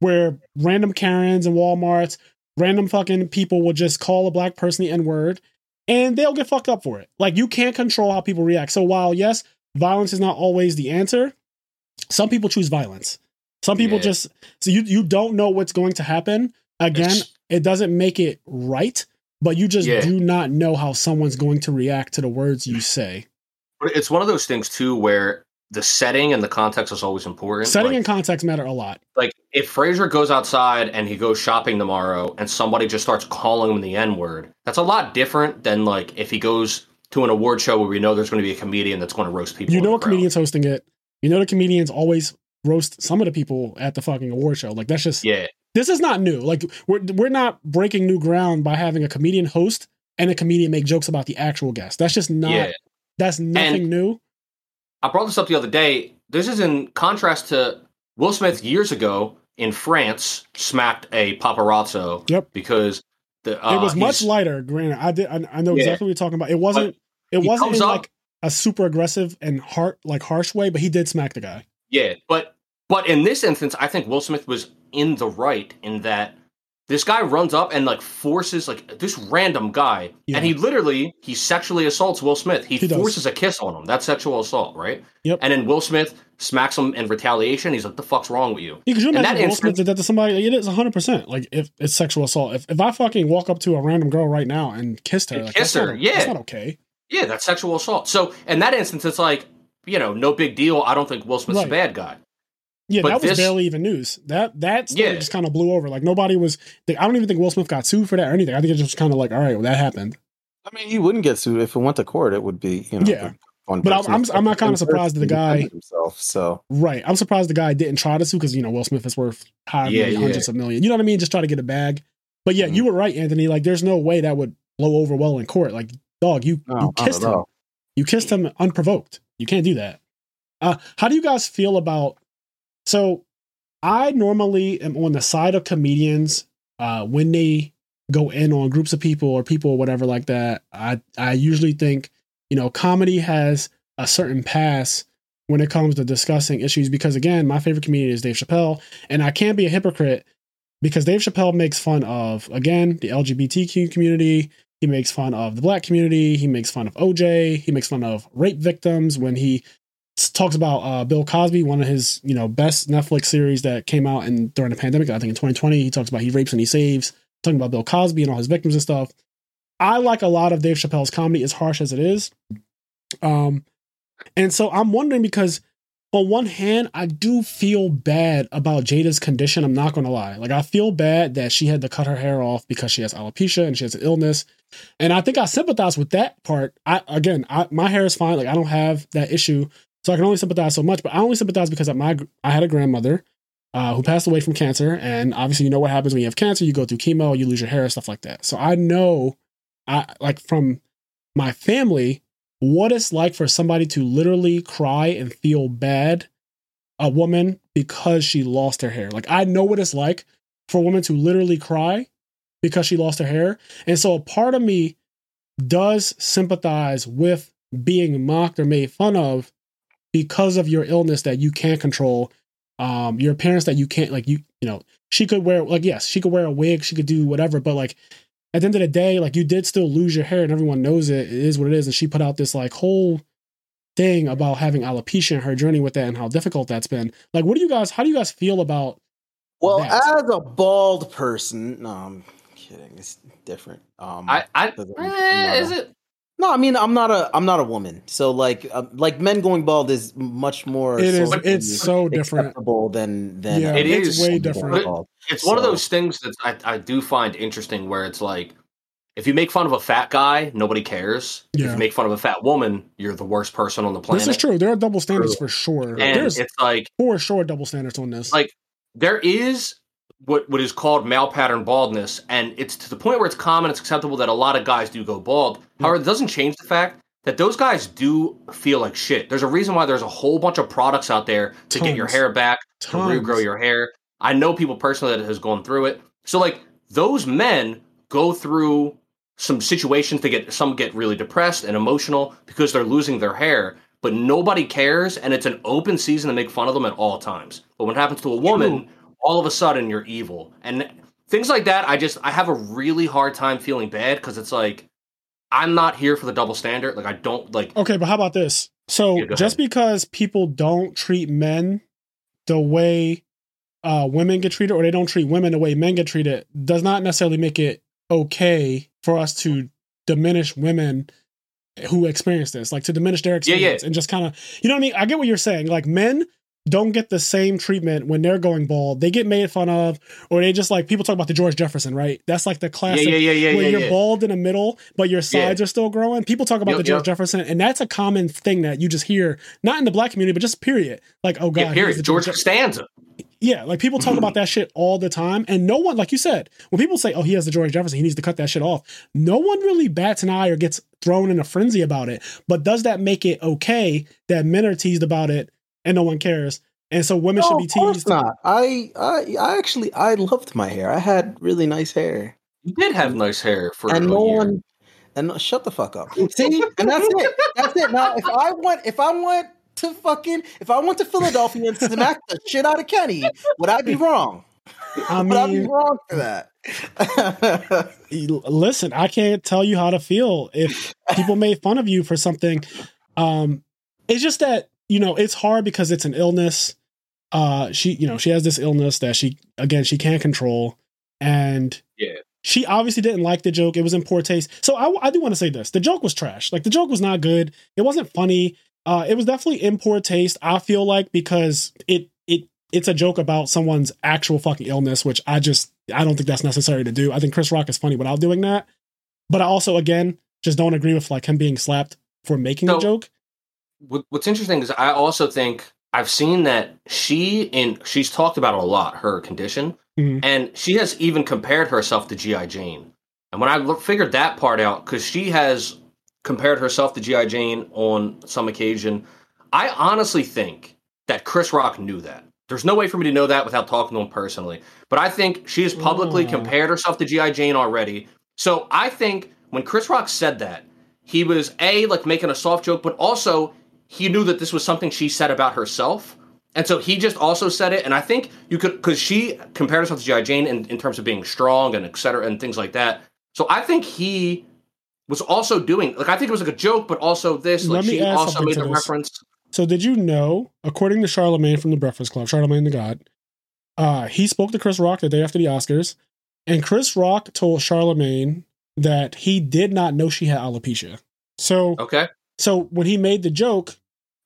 where random Karens and Walmarts, random fucking people will just call a black person the N word. And they'll get fucked up for it. Like you can't control how people react. So while yes, violence is not always the answer. Some people choose violence. Some people Yeah. just so you you don't know what's going to happen. Again, It's- it doesn't make it right, but you just Yeah. do not know how someone's going to react to the words you say. But it's one of those things too where the setting and the context is always important. Setting like, and context matter a lot. like if Fraser goes outside and he goes shopping tomorrow and somebody just starts calling him the N word, that's a lot different than like if he goes to an award show where we know there's going to be a comedian that's going to roast people. You know a comedian's hosting it. You know the comedians always roast some of the people at the fucking award show. Like that's just Yeah, this is not new. Like we're we're not breaking new ground by having a comedian host and a comedian make jokes about the actual guest. That's just not yeah. that's nothing And- new. I brought this up the other day. This is in contrast to Will Smith years ago in France smacked a paparazzo. Yep. Because the uh, it was much lighter. Granted, I did. I, I know Yeah. exactly what you're talking about. It wasn't. It wasn't in up- like a super aggressive and hard, like harsh way, but he did smack the guy. Yeah, but but in this instance, I think Will Smith was in the right in that this guy runs up and like forces like this random guy, Yeah. and he literally he sexually assaults Will Smith. He, He does. forces a kiss on him. That's sexual assault, right? Yep. And then Will Smith smacks him in retaliation. He's like, "The fuck's wrong with you?" Because you In imagine that Will Smith did that to somebody. It is 100. percent Like if it's sexual assault. If if I fucking walk up to a random girl right now and kissed her, And like, kiss her, not, yeah. that's not okay. Yeah, that's sexual assault. So in that instance, it's like you know, no big deal. I don't think Will Smith's Right. a bad guy. Yeah, But that was this- barely even news. That that story Yeah. just kind of blew over. Like nobody was. I don't even think Will Smith got sued for that or anything. I think it's just kind of like, all right, well, that happened. I mean, he wouldn't get sued if it went to court. It would be, you know, Yeah. But I'm- I'm- I'm not kinda surprised that the guy- himself. So Right. I'm surprised the guy didn't try to sue because you know Will Smith is worth however Yeah, many yeah. hundreds of million. You know what I mean? Just try to get a bag. But yeah, Mhm. you were right, Anthony. Like, there's no way that would blow over well in court. Like, dog, you no, you kissed him. You kissed him unprovoked. You can't do that. Uh, how do you guys feel about? So, I normally am on the side of comedians uh, when they go in on groups of people or people or whatever like that. I I usually think you know comedy has a certain pass when it comes to discussing issues because again, my favorite comedian is Dave Chappelle, and I can't be a hypocrite because Dave Chappelle makes fun of again the LGBTQ community. He makes fun of the black community. He makes fun of OJ. He makes fun of rape victims when he talks about uh, Bill Cosby, one of his you know best Netflix series that came out in during the pandemic. I think in 2020, he talks about he rapes and he saves, talking about Bill Cosby and all his victims and stuff. I like a lot of Dave Chappelle's comedy, as harsh as it is. Um, and so I'm wondering because on one hand, I do feel bad about Jada's condition. I'm not going to lie. Like, I feel bad that she had to cut her hair off because she has alopecia and she has an illness. And I think I sympathize with that part. I, again, I, my hair is fine. Like, I don't have that issue. So I can only sympathize so much, but I only sympathize because my, I had a grandmother uh, who passed away from cancer. And obviously, you know what happens when you have cancer. You go through chemo, you lose your hair, stuff like that. So I know, I like from my family, what it's like for somebody to literally cry and feel bad a woman because she lost her hair. Like I know what it's like for a woman to literally cry because she lost her hair. And so a part of me does sympathize with being mocked or made fun of because of your illness that you can't control. Um, your appearance that you can't like you you know she could wear like yes she could wear a wig she could do whatever but like at the end of the day like you did still lose your hair and everyone knows it it is what it is and she put out this like whole thing about having alopecia and her journey with that and how difficult that's been like what do you guys how do you guys feel about Well, that. as a bald person, no, I'm kidding. It's different. Um, I, I Doesn't- eh, is it? No, I mean I'm not a I'm not a woman, so like uh, like men going bald is much more. It is. It's so different. than than Yeah, it's way different. bald. It's one of those things that I, I do find interesting where it's like, if you make fun of a fat guy, nobody cares. If you make fun of a fat woman, you're the worst person on the planet. This is true. There are double standards True. for sure. And There's it's like, for sure double standards on this. like there is what what is called male pattern baldness, and it's to the point where it's common, it's acceptable that a lot of guys do go bald. However, it doesn't change the fact that those guys do feel like shit. There's a reason why there's a whole bunch of products out there to get your hair back, to Tons. regrow your hair. I know people personally that has gone through it. So like those men go through some situations to get some get really depressed and emotional because they're losing their hair, but nobody cares and it's an open season to make fun of them at all times. But when it happens to a woman, all of a sudden you're evil. And things like that, I just I have a really hard time feeling bad because it's like I'm not here for the double standard. Like I don't like Okay, but how about this? So Yeah, just because people don't treat men the way uh, women get treated, or they don't treat women the way men get treated, does not necessarily make it okay for us to diminish women who experience this, like to diminish their Yeah, yeah. experience and just kind of, you know what I mean? I get what you're saying. Like men don't get the same treatment when they're going bald. They get made fun of, or they just like people talk about the George Jefferson, right? That's like the classic yeah, yeah, yeah, yeah where you're bald in the middle, but your sides are still growing. People talk about Yep, the George yep. Jefferson, and that's a common thing that you just hear, not in the black community, but just period. Like, oh god, Yeah, period. the George Costanza. yeah, like people talk about that shit all the time, and no one, like you said, when people say, "Oh, he has the George Jefferson, he needs to cut that shit off," no one really bats an eye or gets thrown in a frenzy about it. But does that make it okay that men are teased about it and no one cares, and so women should No, be of course teased? not. I, I I actually I loved my hair. I had really nice hair, You did have nice hair for and a no year. one. And no- shut the fuck up. See, and that's it. That's it. Now, if I want, if I want to fucking, if I went to Philadelphia and smack the shit out of Kenny, would I be wrong? I mean, would I be wrong for that? listen, I can't tell you how to feel if people made fun of you for something. Um, it's just that you know it's hard because it's an illness. Uh, she, you know, she has this illness that she again she can't control, and Yeah. she obviously didn't like the joke. It was in poor taste. So I, I do want to say this: the joke was trash. Like the joke was not good. It wasn't funny. Uh, it was definitely in poor taste. I feel like because it it it's a joke about someone's actual fucking illness, which I just I don't think that's necessary to do. I think Chris Rock is funny without doing that. But I also again just don't agree with like him being slapped for making So- the joke. What- What's interesting is I also think I've seen that she in she's talked about a lot her condition, Mhm. and she has even compared herself to GI Jane. And when I look, figured that part out, because she has compared herself to GI Jane on some occasion, I honestly think that Chris Rock knew that. There's no way for me to know that without talking to him personally. But I think she has publicly Oh. compared herself to GI Jane already. So I think when Chris Rock said that, he was a like making a soft joke, but also he knew that this was something she said about herself. And so he just also said it. And I think you could, because she compared herself to G.I. Jane in, in terms of being strong and et cetera and things like that. So I think he was also doing, like, I think it was like a joke, but also this. Like, she also made the this. reference. So did you know, according to Charlemagne from the Breakfast Club, Charlemagne the God, uh, he spoke to Chris Rock the day after the Oscars, and Chris Rock told Charlemagne that he did not know she had alopecia. So, Okay. so when he made the joke,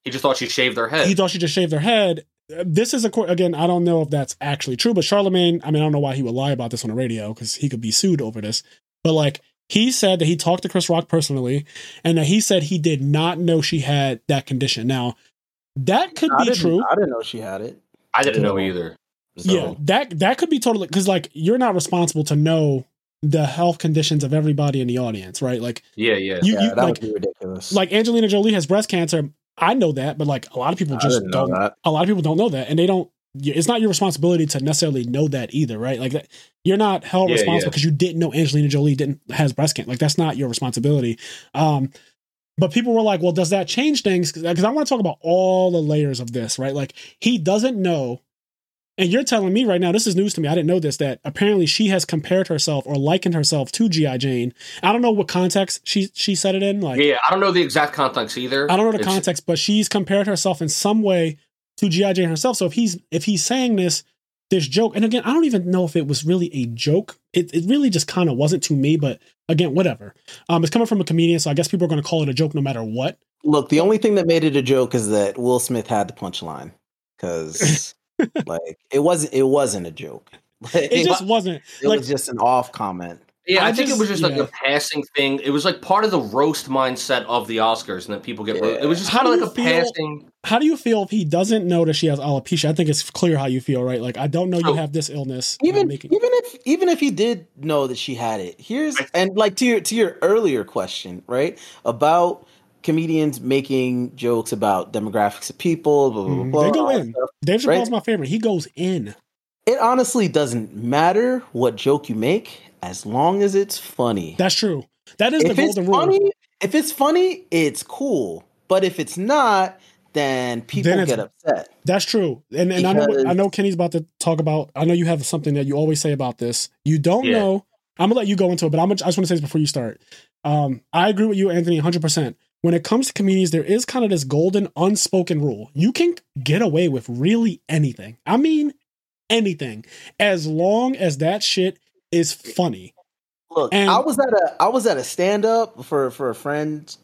He just thought she shaved their head. he thought she just shaved their head. This is a cour- again, I don't know if that's actually true, but Charlemagne, I mean, I don't know why he would lie about this on the radio because he could be sued over this. But like, he said that he talked to Chris Rock personally, and that he said he did not know she had that condition. Now, that could I be true. I didn't know she had it. I didn't know either. So, Yeah, that that could be totally because like you're not responsible to know the health conditions of everybody in the audience, right? Like yeah, yeah. you, yeah, you that like would be ridiculous. like Angelina Jolie has breast cancer. I know that, but like a lot of people just don't. that. A lot of people don't know that, and they don't. It's not your responsibility to necessarily know that either, right? Like that, you're not held Yeah, responsible yeah. because you didn't know Angelina Jolie didn't has breast cancer. Like that's not your responsibility. Um, but people were like, "Well, does that change things?" Because I want to talk about all the layers of this, right? Like he doesn't know and you're telling me right now, this is news to me. I didn't know this, that apparently she has compared herself or likened herself to G.I. Jane. I don't know what context she she said it in. Like yeah, I don't know the exact context either. I don't know the It's- context, but she's compared herself in some way to G.I. Jane herself. So if he's if he's saying this this joke, and again, I don't even know if it was really a joke. It, it really just kind of wasn't to me, but again, whatever. Um, it's coming from a comedian, so I guess people are going to call it a joke no matter what. Look, the only thing that made it a joke is that Will Smith had the punchline because, like, it wasn't it wasn't a joke. It just wasn't. It like, was just an off comment. Yeah, I, I think just- it was just like yeah. a passing thing. It was like part of the roast mindset of the Oscars, and that people get. ro- Yeah. It was just How kind of do like a you feel- passing. how do you feel if he doesn't know that she has alopecia? I think it's clear how you feel, right? Like, I don't know you Oh. have this illness. Even making- even if even if he did know that she had it, here's and like to your to your earlier question, right? About comedians making jokes about demographics of people, blah, blah, blah, They go all that in. stuff. Dave right? Chappelle's my favorite. He goes in. It honestly doesn't matter what joke you make as long as it's funny. That's true. That is if the it's golden rule. funny, if it's funny, it's cool. But if it's not, then people Then get upset. That's true. And and I know I know Kenny's about to talk about. I know you have something that you always say about this. You don't Yeah. know. I'm gonna let you go into it, but I'm gonna, I just want to say this before you start. Um, I agree with you, Anthony, 100. percent When it comes to comedians, there is kind of this golden unspoken rule. You can get away with really anything. I mean, anything, as long as that shit is funny. Look, And- I was at a I was at a stand up for for a friend.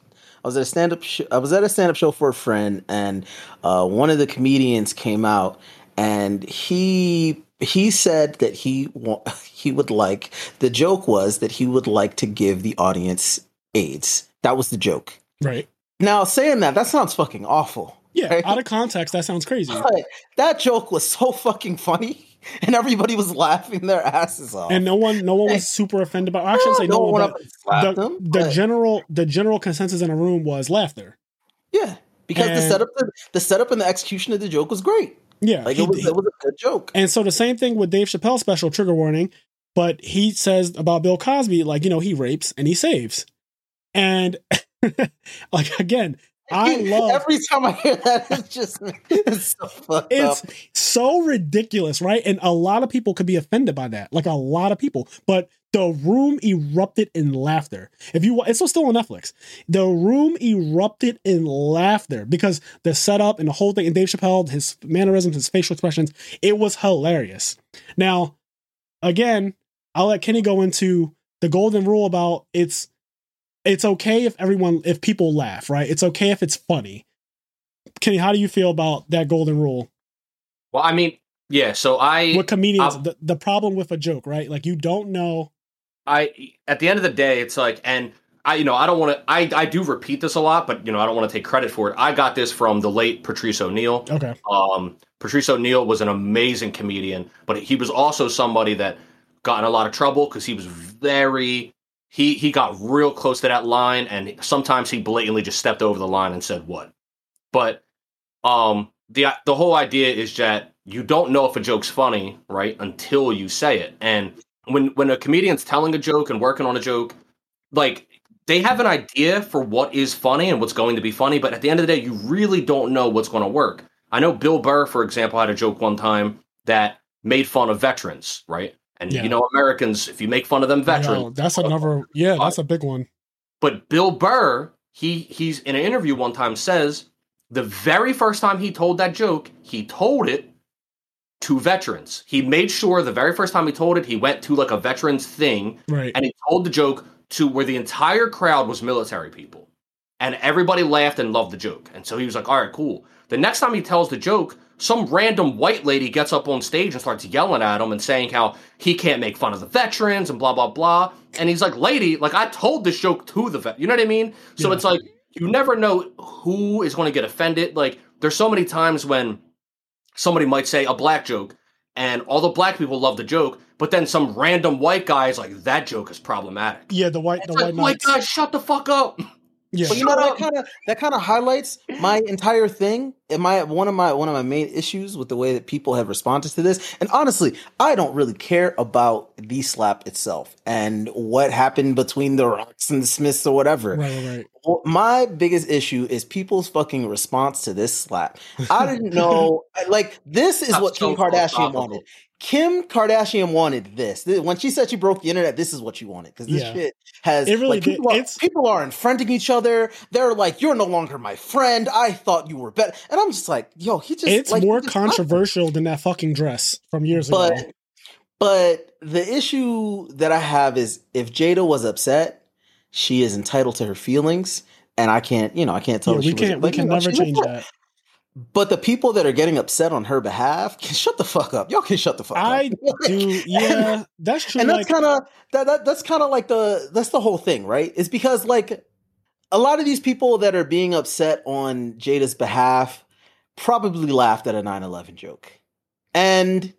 I was at a stand up. Sh- I was at a stand up show for a friend, and uh, one of the comedians came out, and he he said that he wa- he would like the joke was that he would like to give the audience AIDS. That was the joke. Right. Now saying that, that sounds fucking awful. Yeah. Right. Out of context, that sounds crazy. But that joke was so fucking funny, and everybody was laughing their asses off. And no one, no one was super offended by. I shouldn't say no, one one, but up and slapped the, him. the general, the general consensus in a room was laughter. Yeah, because the setup, the, the setup and the execution of the joke was great. Yeah. Like he- it was, it was a good joke. And so the same thing with Dave Chappelle's special trigger warning, but he says about Bill Cosby, like, you know, he rapes and he saves. And like again, I love every time I hear that. It's just it's so fucked it's up. so ridiculous, right? And a lot of people could be offended by that. Like a lot of people. But the room erupted in laughter. If you it's still on Netflix. The room erupted in laughter because the setup and the whole thing and Dave Chappelle, his mannerisms, his facial expressions, it was hilarious. Now, again, I'll let Kenny go into the golden rule about it's it's okay if everyone if people laugh, right? It's okay if it's funny. Kenny, how do you feel about that golden rule? Well, I mean, yeah. So I, What comedians the, the problem with a joke, right? Like you don't know. I, at the end of the day, it's like, and I, you know, I don't want to. I, I do repeat this a lot, but you know, I don't want to take credit for it. I got this from the late Patrice O'Neal. Okay. Um, Patrice O'Neal was an amazing comedian, but he was also somebody that got in a lot of trouble because he was very he he got real close to that line, and sometimes he blatantly just stepped over the line and said what. But um, the the whole idea is that you don't know if a joke's funny, right, until you say it. And when when a comedian's telling a joke and working on a joke, like they have an idea for what is funny and what's going to be funny, but at the end of the day, you really don't know what's going to work. I know Bill Burr, for example, had a joke one time that made fun of veterans, right? And Yeah. you know, Americans, if you make fun of them veterans, that's another yeah, that's a big one. but Bill Burr, he he's in an interview one time says the very first time he told that joke, he told it to veterans. He made sure the very first time he told it, he went to like a veterans thing Right. and he told the joke to where the entire crowd was military people. And everybody laughed and loved the joke. And so he was like, all right, cool. The next time he tells the joke, some random white lady gets up on stage and starts yelling at him and saying how he can't make fun of the veterans and blah, blah, blah. And he's like, lady, like I told this joke to the vet. You know what I mean? So Yeah. it's like, you never know who is going to get offended. Like, there's so many times when somebody might say a black joke and all the black people love the joke, but then some random white guy is like, that joke is problematic. Yeah, the white the It's white like, white knights. guy, shut the fuck up. Yeah. But you know that kind of that kind of highlights my entire thing. And my one of my one of my main issues with the way that people have responded to this. And honestly, I don't really care about the slap itself and what happened between the Rocks and the Smiths or whatever. Right, right, right. Well, my biggest issue is people's fucking response to this slap. I didn't know, like, this is That's what Kim so Kardashian wanted. Kim Kardashian wanted this. When she said she broke the internet, this is what she wanted because this Yeah. shit has It really like, people, did. are, It's- people are unfriending each other. They're like, "You're no longer my friend. I thought you were better," and I'm just like, "Yo, he just it's like, more just- controversial than that fucking dress from years ago. But but the issue that I have is if Jada was upset, she is entitled to her feelings, and I can't, you know, I can't tell. Yeah, her we she can't we like, can you know, never change upset. that. But the people that are getting upset on her behalf can shut the fuck up. Y'all can shut the fuck I up. I do yeah, that's true. and like, that's kind of that, that that's kind of like the that's the whole thing, right? It's because like a lot of these people that are being upset on Jada's behalf probably laughed at a 9/11 joke. And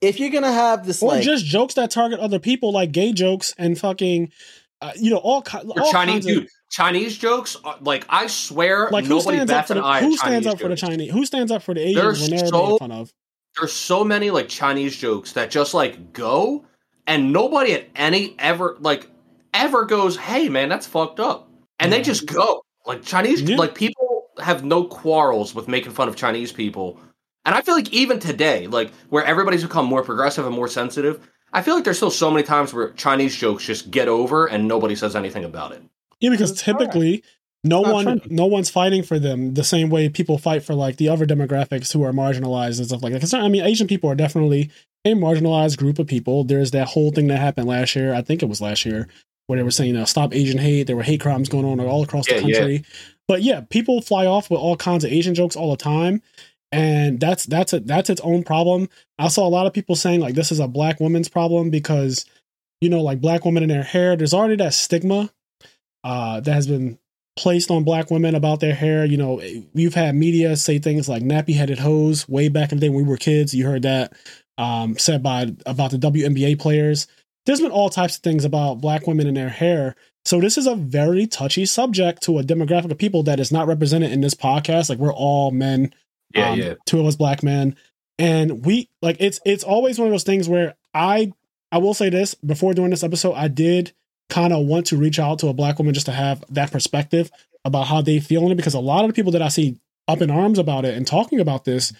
if you're going to have this or like just jokes that target other people, like gay jokes and fucking, uh, you know, all, Or all Chinese kinds of dude, Chinese jokes. Are, like I swear, like who nobody stands up bats for an the, eye. who stands Chinese up for the. Chinese? Who stands up for the Asians There's when they're so- made fun of? There's so many like Chinese jokes that just like go, and nobody at any ever like ever goes, "Hey man, that's fucked up," and they just go. Like Chinese, Yeah. like people have no quarrels with making fun of Chinese people, and I feel like even today, like where everybody's become more progressive and more sensitive, I feel like there's still so many times where Chinese jokes just get over and nobody says anything about it. Yeah, because It's not. typically no not one trendy. no one's fighting for them the same way people fight for like the other demographics who are marginalized and stuff like that. 'Cause, I mean, Asian people are definitely a marginalized group of people. There's that whole thing that happened last year. I think it was last year where they were saying, uh, "Stop Asian hate." There were hate crimes going on all across the Yeah, yeah. country. But yeah, people fly off with all kinds of Asian jokes all the time. And that's that's a, that's its own problem. I saw a lot of people saying like this is a black woman's problem because you know like black women in their hair. There's already that stigma uh, that has been placed on black women about their hair. You know, we've had media say things like nappy headed hoes way back in the day when we were kids. You heard that um, said by about the WNBA players. There's been all types of things about black women and their hair. So this is a very touchy subject to a demographic of people that is not represented in this podcast. Like we're all men, Yeah, um, yeah. two of us black men, and we like it's it's always one of those things where I I will say this before doing this episode, I did kind of want to reach out to a black woman just to have that perspective about how they feel in it because a lot of the people that I see up in arms about it and talking about this,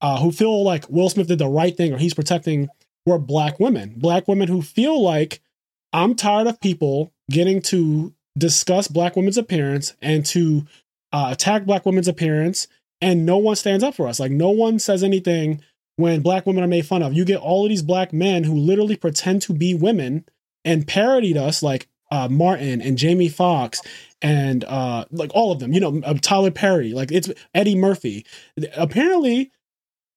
uh, who feel like Will Smith did the right thing or he's protecting were black women, black women who feel like I'm tired of people getting to discuss black women's appearance and to uh, attack black women's appearance, and no one stands up for us. Like no one says anything when black women are made fun of. You get all of these black men who literally pretend to be women and parodied us, like uh, Martin and Jamie Foxx and uh, like all of them. You know, uh, Tyler Perry, like it's Eddie Murphy. Apparently,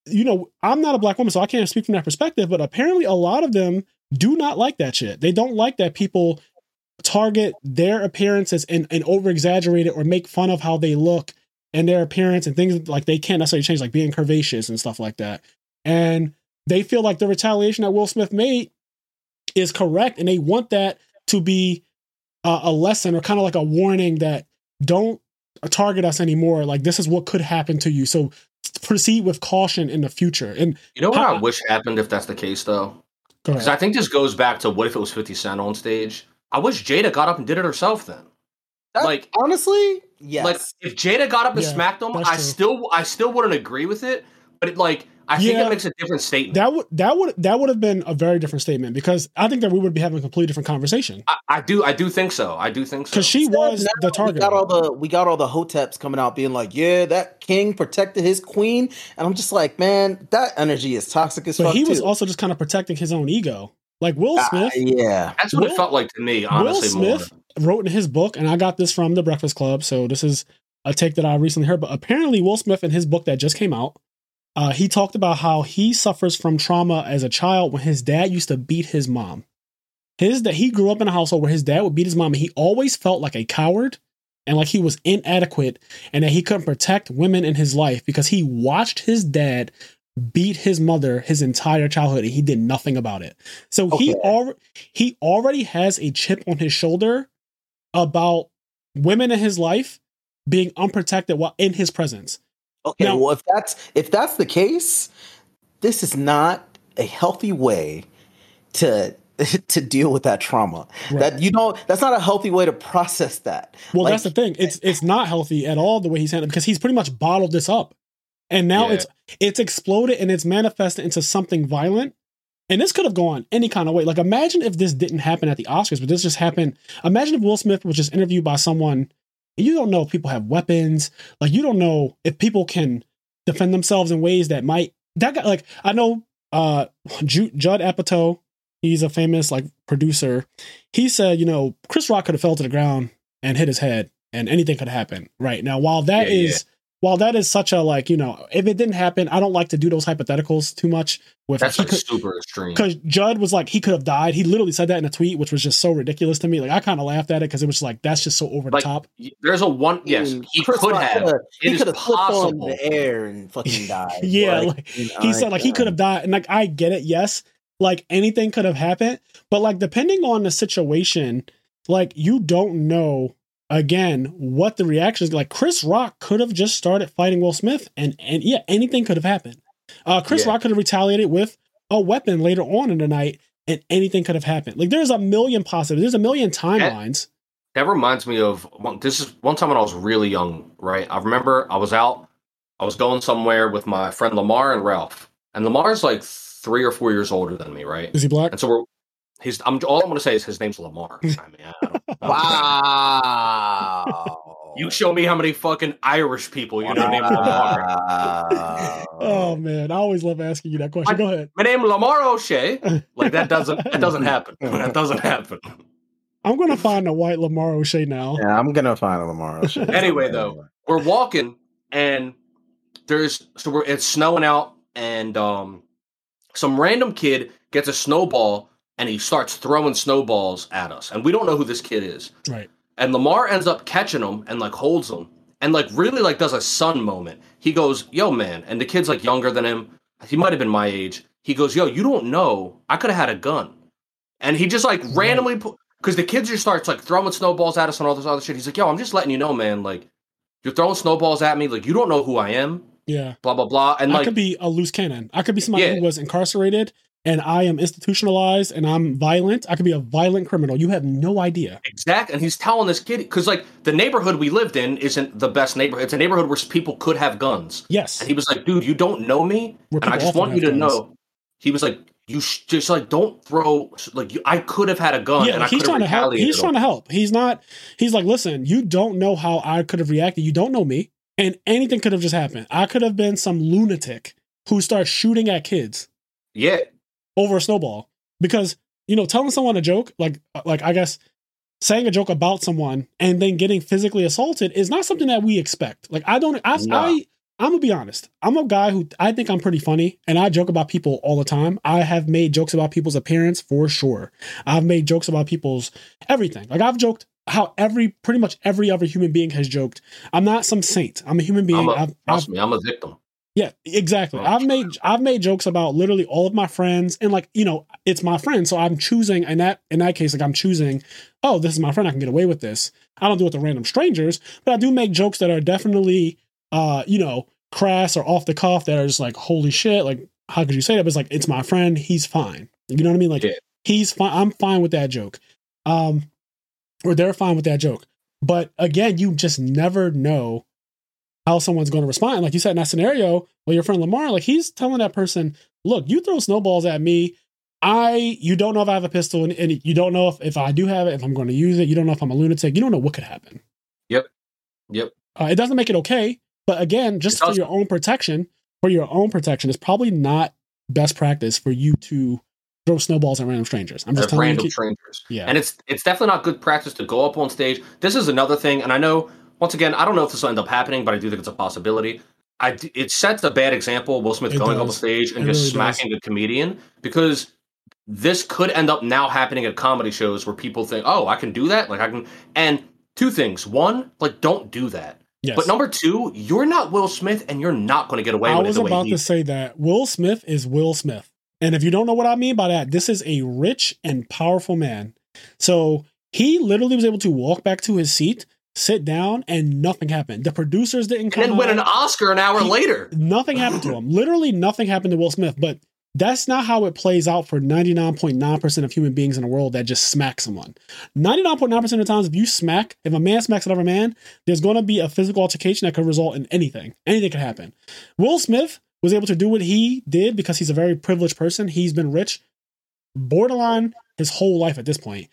you know, I'm not a black woman, so I can't speak from that perspective. But apparently, a lot of them do not like that shit. They don't like that people target their appearances and, and over exaggerate it or make fun of how they look and their appearance and things like they can't necessarily change, like being curvaceous and stuff like that. And they feel like the retaliation that Will Smith made is correct, and they want that to be uh, a lesson or kind of like a warning that don't target us anymore. Like this is what could happen to you. So proceed with caution in the future. And You know what How- I wish happened if that's the case, though? Because. I think this goes back to what if it was 50 Cent on stage? I wish Jada got up and did it herself then. That- like- honestly, yes. Like if Jada got up and Yeah, smacked him, I true. still I still wouldn't agree with it. But it like I think Yeah. it makes a different statement. that would that would that would have been a very different statement because I think that we would be having a completely different conversation. I, I do I do think so. I do think so. Because she was Now the target. We got all the we got all the hoteps coming out being like, yeah, that king protected his queen, and I'm just like, man, that energy is toxic as but fuck. he was too. also just kind of protecting his own ego. Like Will Ah, Smith yeah, That's what Will- it felt like to me, honestly. Will Smith wrote in his book, and I got this from the Breakfast Club, so this is a take that I recently heard. But apparently, Will Smith in his book that just came out, uh, he talked about how he suffers from trauma as a child when his dad used to beat his mom. His that he grew up in a household where his dad would beat his mom, and he always felt like a coward and like he was inadequate, and that he couldn't protect women in his life because he watched his dad beat his mother his entire childhood and he did nothing about it. So he Okay. al- he already has a chip on his shoulder about women in his life being unprotected while in his presence. okay. Now- well, if that's if that's the case, this is not a healthy way to to deal with that trauma. Right. That you know, that's not a healthy way to process that. Well, Like, that's the thing. It's it's not healthy at all the way he's handled because he's pretty much bottled this up. And now Yeah. it's it's exploded and it's manifested into something violent And this could have gone any kind of way. Like, imagine if this didn't happen at the Oscars, but this just happened. Imagine if Will Smith was just interviewed by someone. You don't know if people have weapons. Like, you don't know if people can defend themselves in ways that might. That guy, like, I know uh Ju- Judd Apatow, he's a famous like producer. He said, you know, Chris Rock could have fell to the ground and hit his head, and anything could happen. Right now, while that Yeah, is while that is such a like, you know, if it didn't happen, I don't like to do those hypotheticals too much. With That's he like could- super extreme. because Judd was like he could have died. He literally said that in a tweet, which was just so ridiculous to me. Like I kind of laughed at it because it was like that's just so over the Like, top. There's a one. Yes, mean, he Chris could have. coulda- he could have flipped on the air and fucking died. Yeah, Like, like, you know, He said like he could have um, died, and like I get it. Yes, like anything could have happened, but like depending on the situation, like you don't know again what the reaction is. Like Chris Rock could have just started fighting Will Smith, and and yeah, anything could have happened. Uh, Chris Yeah. Rock could have retaliated with a weapon later on in the night, and anything could have happened. Like there's a million possibilities. There's a million timelines. That reminds me of one, this is one time when I was really young, right? I remember I was out, I was going somewhere with my friend Lamar and Ralph, and Lamar's like three or four years older than me, right? Is he black? And so we're, he's, I'm all I'm gonna say is his name's Lamar. I mean, I Wow. You show me how many fucking Irish people you know named Lamar. Wow. Oh man, I always love asking you that question. I- Go ahead. My name Lamar O'Shea. Like that doesn't that doesn't happen. That doesn't happen. I'm gonna find a white Lamar O'Shea now. Yeah, I'm gonna find a Lamar. O'Shea. Anyway, though. We're walking and there's so we're it's snowing out and um some random kid gets a snowball and he starts throwing snowballs at us. And we don't know who this kid is. Right. And Lamar ends up catching him and like holds him and like really like does a son moment. He goes, "Yo, man!" And the kid's like younger than him. He might have been my age. He goes, "Yo, you don't know. I could have had a gun." And he just like randomly because the kid just starts like throwing snowballs at us and all this other shit. He's like, "Yo, I'm just letting you know, man. Like, you're throwing snowballs at me. Like, you don't know who I am. Yeah. Blah blah blah." And I like, could be a loose cannon. I could be somebody Yeah. who was incarcerated and I am institutionalized and I'm violent. I could be a violent criminal. You have no idea. Exact, and he's telling this kid because like the neighborhood we lived in isn't the best neighborhood. It's a neighborhood where people could have guns, Yes. and he was like, "Dude, you don't know me, Where and I just want you to guns. know." He was like, "You sh- just like don't throw like you, I could have had a gun, yeah, and I he's trying to help. He's trying to help. He's not. He's like, listen, you don't know how I could have reacted. You don't know me, and anything could have just happened. I could have been some lunatic who starts shooting at kids Yeah, over a snowball because you know telling someone a joke like like I guess saying a joke about someone and then getting physically assaulted is not something that we expect. Like I don't. I, No. I I'm gonna be honest. I'm a guy who I think I'm pretty funny, and I joke about people all the time. I have made jokes about people's appearance for sure. I've made jokes about people's everything. Like I've joked how every pretty much every other human being has joked. I'm not some saint. I'm a human being. I'm a, I've, I've, trust me, I'm a victim. Yeah, exactly. I've made I've made jokes about literally all of my friends, and like you know, it's my friend, so I'm choosing. In that in that case, like I'm choosing. Oh, this is my friend. I can get away with this. I don't do it to random strangers, but I do make jokes that are definitely, uh, you know, crass or off the cuff. That are just like, holy shit! Like, how could you say that? But it's like, it's my friend. He's fine. You know what I mean? Like, Yeah. he's fine. I'm fine with that joke. Um, or they're fine with that joke. But again, you just never know how someone's going to respond. Like you said in that scenario, well, your friend Lamar, like he's telling that person, look, you throw snowballs at me. I, you don't know if I have a pistol and, and you don't know if, if I do have it, if I'm going to use it. You don't know if I'm a lunatic. You don't know what could happen. Yep. Yep. Uh, it doesn't make it okay. But again, just for your own protection, for your own protection, it's probably not best practice for you to throw snowballs at random strangers. I'm just telling random you. strangers. Yeah. And it's it's definitely not good practice to go up on stage. This is another thing, and I know once again, I don't know if this will end up happening, but I do think it's a possibility. I it sets a bad example. Will Smith It going up on does. stage and It just really does. smacking a comedian because this could end up now happening at comedy shows where people think, "Oh, I can do that." Like I can. And two things: one, like don't do that. yes. But number two, you're not Will Smith, and you're not going to get away I with was it the about to say that Will Smith is Will Smith. And if you don't know what I mean by that, this is a rich and powerful man. So he literally was able to walk back to his seat, sit down, and nothing happened. The producers didn't and come then win an. Oscar an hour He- later. Nothing happened to him. Literally nothing happened to Will Smith. But that's not how it plays out for 99.9% of human beings in the world that just smack someone. 99.9% of the times, if you smack, if a man smacks another man, there's going to be a physical altercation that could result in anything. Anything could happen. Will Smith was able to do what he did because he's a very privileged person. He's been rich borderline his whole life at this point.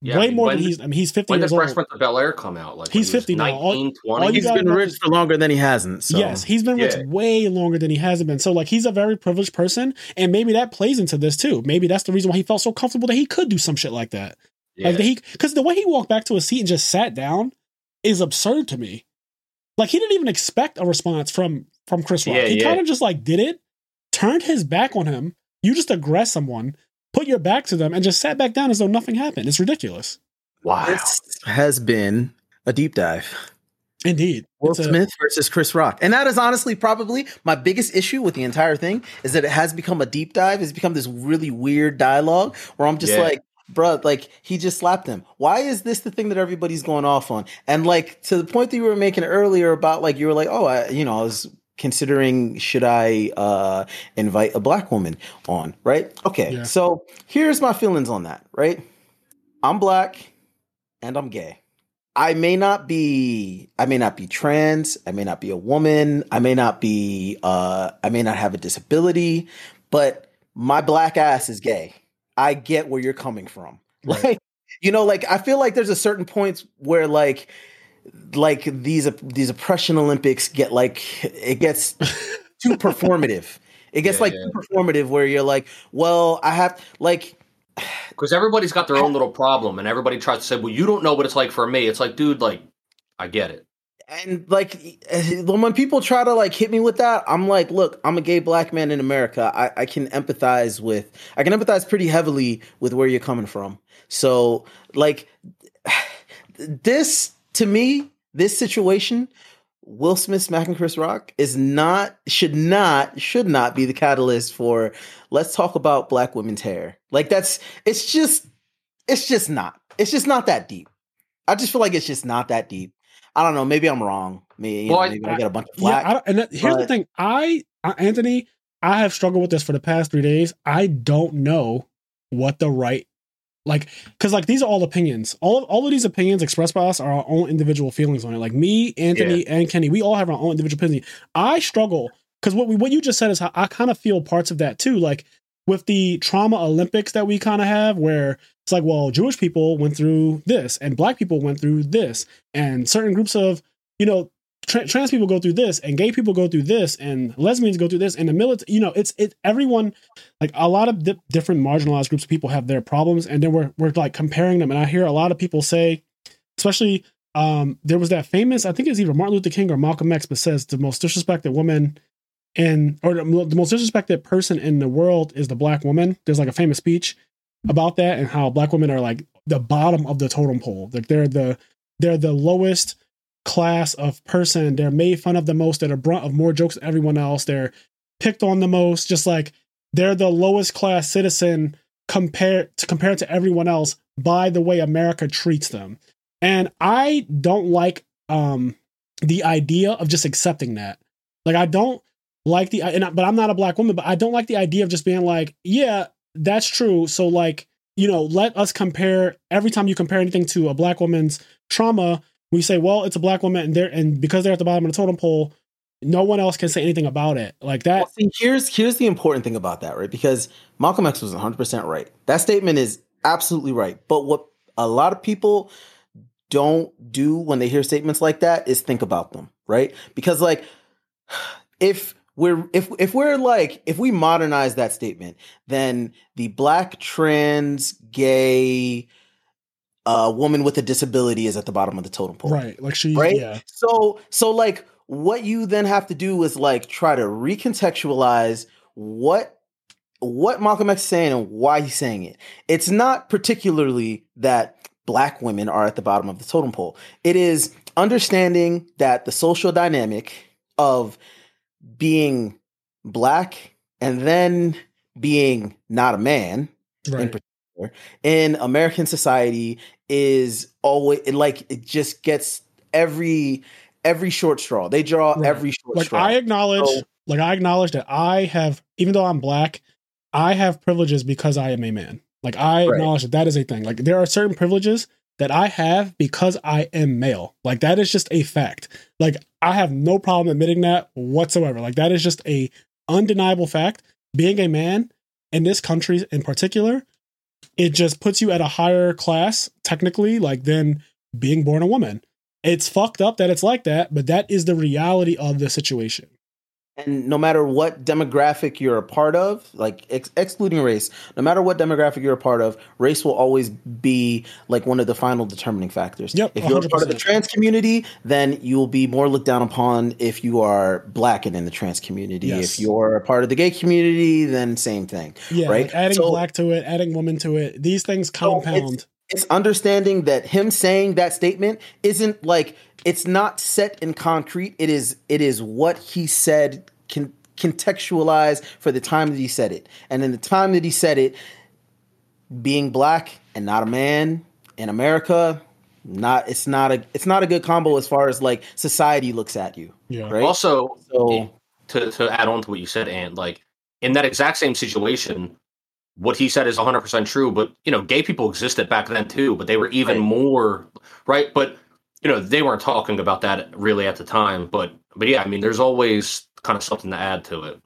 Yeah, I Way mean, more than he's. I mean, he's fifty when years did. Fresh Prince of Bel Air come out? Like He's he 50 now. All- 19, all 20? you He's been rich is- for longer than he hasn't. So. Yes, he's been rich Yeah. way longer than he hasn't been. So like he's a very privileged person, and maybe that plays into this too. Maybe that's the reason why he felt so comfortable that he could do some shit like that. Yeah. Like that he because the way he walked back to his seat and just sat down is absurd to me. Like he didn't even expect a response from from Chris Rock. Yeah, he kind of just like did it, turned his back on him. You just aggress someone, put your back to them, and just sat back down as though nothing happened. It's ridiculous. wow. This has been a deep dive. Indeed. Will It's a- versus Chris Rock. And that is honestly probably my biggest issue with the entire thing is that it has become a deep dive. It's become this really weird dialogue where I'm just Yeah. like, bruh, like he just slapped him. Why is this the thing that everybody's going off on? And like to the point that you were making earlier about like you were like, oh, I, you know, I was considering should I uh invite a black woman on, right? Okay. Yeah. So here's my feelings on that, right? I'm black and I'm gay. I may not be I may not be trans, I may not be a woman, I may not be uh I may not have a disability, but my black ass is gay. I get where you're coming from. Right. Like you know like I feel like there's a certain points where like like these these oppression olympics get like it gets too performative. It gets Yeah, like yeah. too performative where you're like, well, I have like Because everybody's got their own little problem, and everybody tries to say, "Well, you don't know what it's like for me." It's like, dude, like, I get it. and like when people try to like hit me with that i'm like look i'm a gay black man in america I, I can empathize with i can empathize pretty heavily with where you're coming from so like this to me this situation will smith smacking chris rock is not should not should not be the catalyst for let's talk about black women's hair like that's it's just it's just not it's just not that deep i just feel like it's just not that deep I don't know. Maybe I'm wrong. Maybe, Well, know, I- maybe I, get a bunch of Yeah, flack. I and that, here's the thing. I, I, Anthony, I have struggled with this for the past three days. I don't know what the right, like, because like these are all opinions. All all of these opinions expressed by us are our own individual feelings on it. Like me, Anthony, and Kenny, we all have our own individual opinion. I struggle because what we what you just said is how I kind of feel parts of that too. Like with the trauma Olympics that we kind of have, where it's like, well, Jewish people went through this, and Black people went through this, and certain groups of you know tra- trans people go through this and gay people go through this and lesbians go through this and the military you know it's it everyone like a lot of di- different marginalized groups of people have their problems and then we're we're like comparing them. And i hear a lot of people say especially um there was that famous i think it's either martin luther king or malcolm x but says the most disrespected woman and or the, the most disrespected person in the world is the black woman. There's like a famous speech about that and how black women are like the bottom of the totem pole. Like they're the they're the lowest class of person. They're made fun of the most. They're the brunt of more jokes than everyone else. They're picked on the most. Just like they're the lowest class citizen compared to compared to everyone else by the way America treats them. And I don't like um the idea of just accepting that. Like I don't like the and I, but I'm not a black woman, but I don't like the idea of just being like, yeah, that's true. So like, you know, let us compare every time you compare anything to a black woman's trauma, we say, well, it's a black woman and they're and because they're at the bottom of the totem pole, no one else can say anything about it. Like that Well, see, here's here's the important thing about that, right? Because Malcolm X was 100 percent right. That statement is absolutely right. But what a lot of people don't do when they hear statements like that is think about them, right? Because like if we're if if we're like if we modernize that statement, then the black trans gay uh, woman with a disability is at the bottom of the totem pole right. Like she right? yeah. So so like what you then have to do is like try to recontextualize what what Malcolm X is saying and why he's saying it. It's not particularly that black women are at the bottom of the totem pole. It is understanding that the social dynamic of being black and then being not a man in particular in American society is always like it just gets every every short straw. They draw Right. every short Like straw. I acknowledge So- like I acknowledge that I have even though I'm black, I have privileges because I am a man. Like I Right. acknowledge that that is a thing. Like there are certain privileges that I have because I am male. Like that is just a fact. Like I have no problem admitting that whatsoever. Like that is just a undeniable fact. Being a man in this country in particular it just puts you at a higher class, technically, like than being born a woman. It's fucked up that it's like that, but that is the reality of the situation. And no matter what demographic you're a part of, like ex- excluding race, no matter what demographic you're a part of, race will always be like one of the final determining factors. Yep, if you're a part of the trans community, then you will be more looked down upon if you are black and in the trans community. Yes. If you're a part of the gay community, then same thing. Yeah, right. like adding So- black to it, adding woman to it, these things So compound. It's understanding that him saying that statement isn't like it's not set in concrete. It is it is what he said can contextualize for the time that he said it. And in the time that he said it, being black and not a man in America, not it's not a it's not a good combo as far as like society looks at you. Yeah. Right. Also, So to to add on to what you said, and like in that exact same situation, what he said is 100 percent true. But you know, gay people existed back then too, but they were even Right. more right. But you know, they weren't talking about that really at the time. But but yeah, I mean, there's always kind of something to add to it.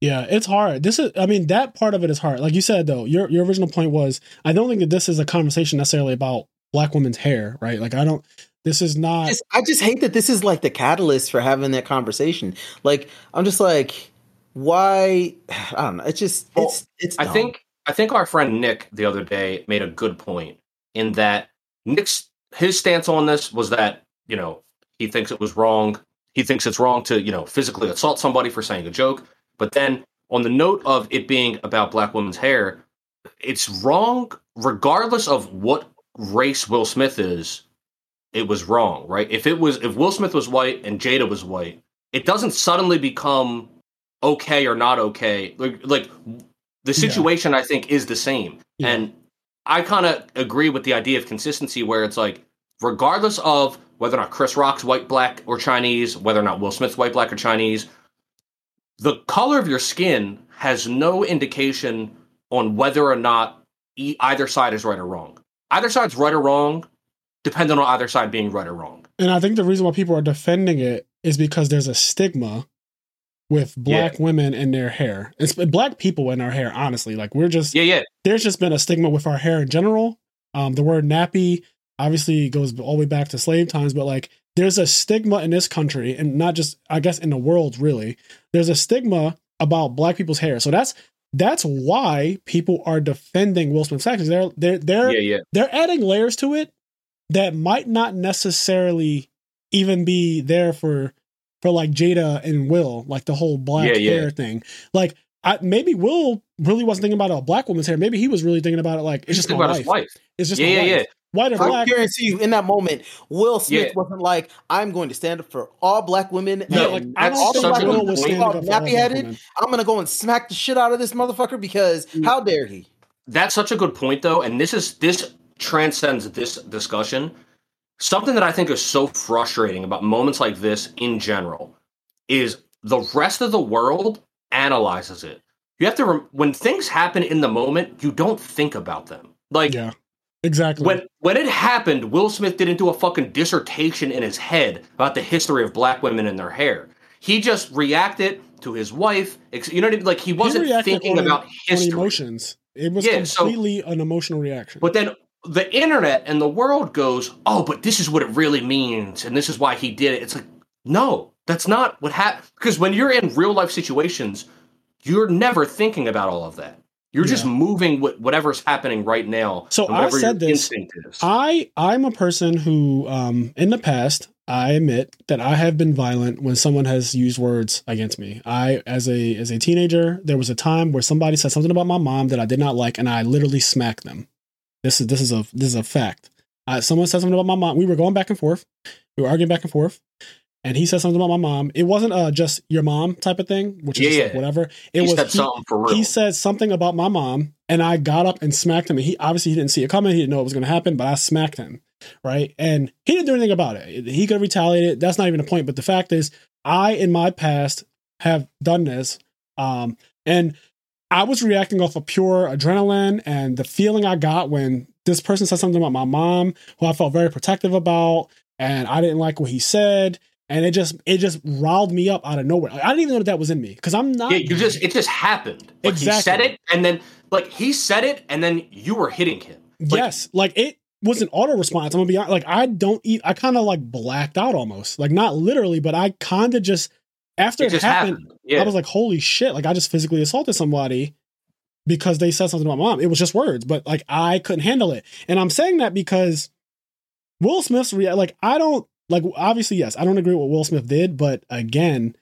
Yeah, it's hard. This is, I mean, that part of it is hard. Like you said, though, your your original point was, I don't think that this is a conversation necessarily about black women's hair, right? Like, I don't. This is not. just, I just hate that this is like the catalyst for having that conversation. Like I'm just like, why? I don't know. It's just Well, it's it's. I think I think our friend Nick the other day made a good point in that Nick's his stance on this was that you know he thinks it was wrong. He thinks it's wrong to you know physically assault somebody for saying a joke. But then on the note of it being about black women's hair, it's wrong regardless of what race Will Smith is. It was wrong, right? If it was if Will Smith was white and Jada was white, it doesn't suddenly become okay or not okay. Like like the situation I think is the same. Yeah. And I kind of agree with the idea of consistency where it's like regardless of whether or not Chris Rock's white, black, or Chinese, whether or not Will Smith's white, black, or Chinese, the color of your skin has no indication on whether or not e- either side is right or wrong. Either side's right or wrong, depending on either side being right or wrong. and I think the reason why people are defending it is because there's a stigma with black women and their hair. It's black people in our hair, honestly. Like, we're just, Yeah, yeah. there's just been a stigma with our hair in general. Um, the word nappy obviously goes all the way back to slave times, but like there's a stigma in this country and not just I guess in the world really. There's a stigma about black people's hair. So that's that's why people are defending Will Smith's actions. They're they're they're Yeah, yeah. they're adding layers to it that might not necessarily even be there for for like Jada and Will, like the whole black Yeah, yeah. hair thing. Like I, maybe Will really wasn't thinking about a black woman's hair. Maybe he was really thinking about it like it's just my about life. his wife. It's just Yeah, my yeah, life. yeah. White or I black. guarantee you, in that moment, Will Smith Yeah. wasn't like, "I'm going to stand up for all black women." Yeah, and like I that's don't all think the such black a women was good who standing are up for all black nappy-headed. I'm gonna go and smack the shit out of this motherfucker because mm. how dare he? That's such a good point, though, and this is this transcends this discussion. Something that I think is so frustrating about moments like this in general is the rest of the world analyzes it. You have to rem- when things happen in the moment, you don't think about them. Like Yeah, exactly. when when it happened, Will Smith didn't do a fucking dissertation in his head about the history of black women and their hair. He just reacted to his wife. ex- You know what I mean? Like he wasn't reacted thinking on- about history. emotions, it was Yeah, so- completely an emotional reaction. But then the internet and the world goes, oh, but this is what it really means, and this is why he did it. It's like, no, that's not what happened. Because when you're in real life situations, you're never thinking about all of that. You're just moving with whatever's happening right now. So I said this. I I'm a person who um in the past I admit that I have been violent when someone has used words against me. I as a as a teenager, there was a time where somebody said something about my mom that I did not like and I literally smacked them. This is this is a this is a fact. Uh, someone said something about my mom. We were going back and forth. We were arguing back and forth. And he said something about my mom. It wasn't uh, just your mom type of thing, which is Yeah, like whatever. It he was said he- something for real. he said something about my mom, and I got up and smacked him. And he obviously he didn't see it coming. He didn't know it was going to happen, but I smacked him, right? And he didn't do anything about it. He could have retaliated. That's not even the point. But the fact is, I in my past have done this, um, and I was reacting off of pure adrenaline and the feeling I got when this person said something about my mom, who I felt very protective about, and I didn't like what he said. and it just it just riled me up out of nowhere. Like, I didn't even know that, that was in me because I'm not. Yeah, you just it just happened. Like Exactly. he said it, and then like he said it, and then you were hitting him. Like, yes, like it was an auto response. I'm gonna be honest. Like I don't. Eat, I kind of like blacked out almost. Like not literally, but I kind of just after it it, happened, happened. Yeah, I was like, holy shit! Like I just physically assaulted somebody because they said something about my mom. It was just words, but like I couldn't handle it. And I'm saying that because Will Smith's rea- like I don't like obviously yes, I don't agree with what Will Smith did, but again,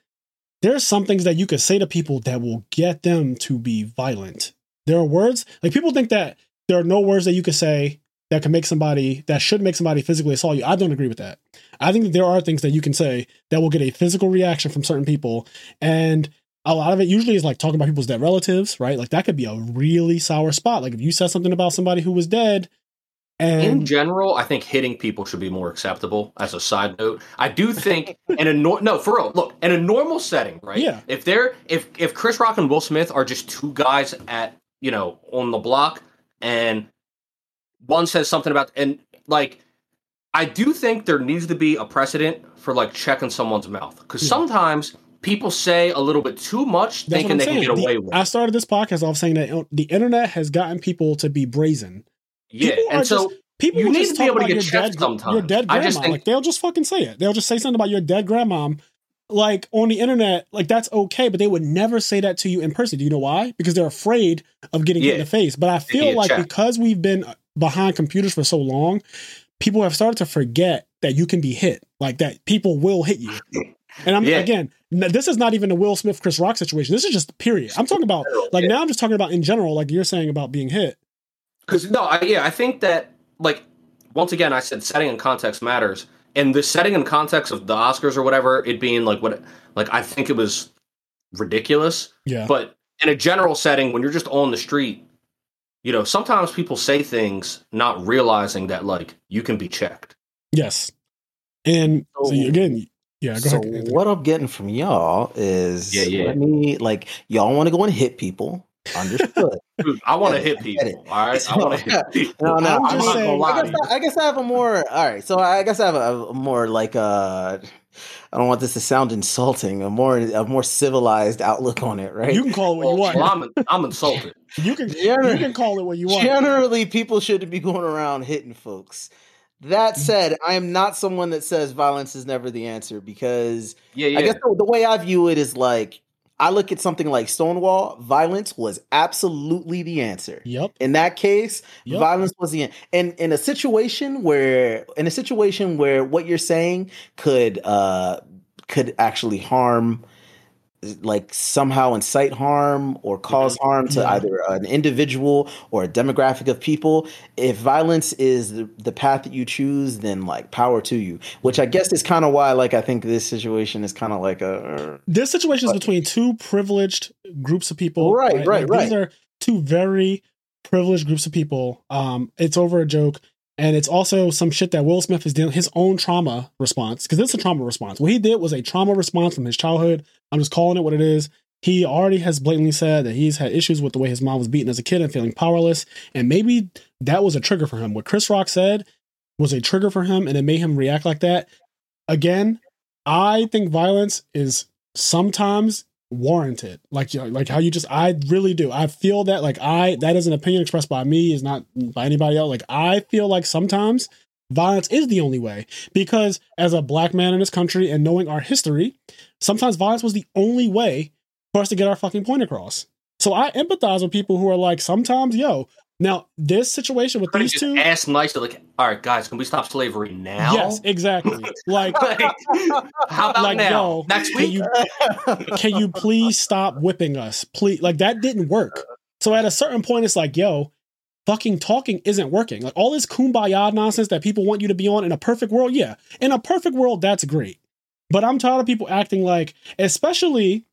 there's some things that you could say to people that will get them to be violent. There are words like people think that there are no words that you could say that can make somebody that should make somebody physically assault you. I don't agree with that. I think that there are things that you can say that will get a physical reaction from certain people and a lot of it usually is like talking about people's dead relatives, right? Like that could be a really sour spot. Like if you said something about somebody who was dead And in general, I think hitting people should be more acceptable. As a side note, I do think in a nor- no for real. Look, in a normal setting, right? Yeah. If they're if if Chris Rock and Will Smith are just two guys at you know on the block, and one says something about and like, I do think there needs to be a precedent for like checking someone's mouth because Yeah. sometimes people say a little bit too much, that's thinking they saying. can get The- away with. I started this podcast off saying that the internet has gotten people to be brazen. Yeah, people and so just- People You need just to be able to about get your checked dead, sometimes. Your dead I grandma. just think- like they'll just fucking say it. They'll just say something about your dead grandma, Like on the internet, like that's okay, but they would never say that to you in person. Do you know why? Because they're afraid of getting hit in the face. But I feel like checked. because we've been behind computers for so long, people have started to forget that you can be hit. Like that people will hit you. And I'm Yeah. again, this is not even a Will Smith Chris Rock situation. This is just period. I'm talking about like Yeah. now I'm just talking about in general, like you're saying about being hit. Because no, I, yeah, I think that like once again, I said setting and context matters, and the setting and context of the Oscars or whatever, it being like what, like I think it was ridiculous. Yeah. But in a general setting, when you're just on the street, you know, sometimes people say things not realizing that like you can be checked. Yes. And so So- again, yeah, go so ahead. What I'm getting from y'all is Yeah, yeah. let me like y'all want to go and hit people. Understood. Dude, I want to hit I get it. people. All right, I want to hit people. No, no, I'm I'm just saying- I I guess I, I guess I have a more. All right, so I guess I have a, a more like uh I don't want this to sound insulting. A more a more civilized outlook on it, right? you can call it what you Well, want. I'm I'm insulted. You can Gener- you can call it what you want. Generally, people shouldn't be going around hitting folks. That Mm. said, I am not someone that says violence is never the answer because Yeah, yeah. I guess the, the way I view it is like I look at something like Stonewall. Violence was absolutely the answer. Yep. In that case, Yep. violence was the end. And in a situation where, in a situation where what you're saying could uh could actually harm, like somehow incite harm or cause harm to either an individual or a demographic of people. If violence is the, the path that you choose, then like power to you. Which I guess is kind of why, like, I think this situation is kind of like a This situation is between two privileged groups of people. Right, right, Like, These are two very privileged groups of people. Um, it's over a joke. And it's also some shit that Will Smith is dealing his own trauma response because it's a trauma response. What he did was a trauma response from his childhood. I'm just calling it what it is. He already has blatantly said that he's had issues with the way his mom was beaten as a kid and feeling powerless. And maybe that was a trigger for him. What Chris Rock said was a trigger for him and it made him react like that. Again, I think violence is sometimes warranted. Like you know, like how you just I really do. I feel that like I that is an opinion expressed by me is not by anybody else. Like I feel like sometimes violence is the only way because as a black man in this country and knowing our history, sometimes violence was the only way for us to get our fucking point across. So I empathize with people who are like sometimes yo, now this situation with these two ask nicely, like, all right, guys, can we stop slavery now? Yes, exactly. Like Like, how about like now? yo, Next can week? you can you please stop whipping us? Please, like that didn't work. So at a certain point, it's like, yo, fucking talking isn't working. Like all this kumbaya nonsense that people want you to be on in a perfect world, yeah, in a perfect world, that's great. But I'm tired of people acting like, especially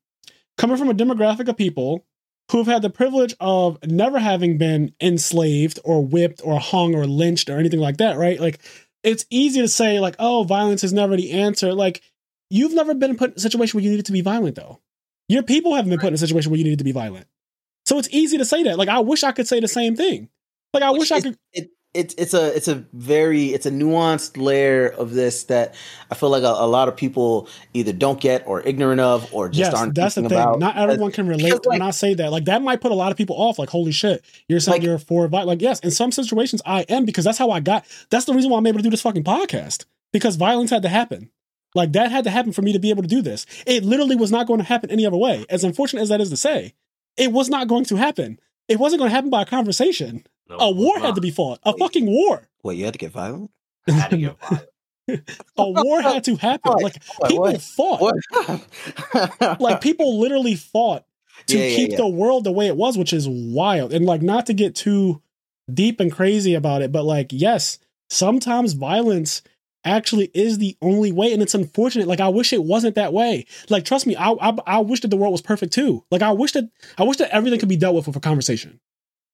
coming from a demographic of people who have had the privilege of never having been enslaved or whipped or hung or lynched or anything like that, right? Like it's easy to say like, oh, violence is never the answer. Like you've never been put in a situation where you needed to be violent though. Your people haven't been put in a situation where you needed to be violent. So it's easy to say that. Like I wish I could say the same thing. Like I wish I could it, it's it's a it's a very it's a nuanced layer of this that I feel like a, a lot of people either don't get or ignorant of or just yes, aren't. that's the thing. About. Not everyone can relate like- when I say that. Like that might put a lot of people off. Like, holy shit, you're saying Like- you're for violence. Like, yes, in some situations I am because that's how I got. That's the reason why I'm able to do this fucking podcast because violence had to happen. Like that had to happen for me to be able to do this. It literally was not going to happen any other way. As unfortunate as that is to say, it was not going to happen. It wasn't going to happen by a conversation. No, A war had to be fought. A fucking war. Wait, you had to get violent? Had to get violent. A war had to happen. What? Like What? people What? fought. What? like people literally fought to Yeah, yeah, keep yeah. the world the way it was, which is wild. And like not to get too deep and crazy about it, but like yes, sometimes violence actually is the only way, and it's unfortunate. Like I wish it wasn't that way. Like trust me, I I, I wish that the world was perfect too. Like I wish that I wish that everything could be dealt with with a conversation.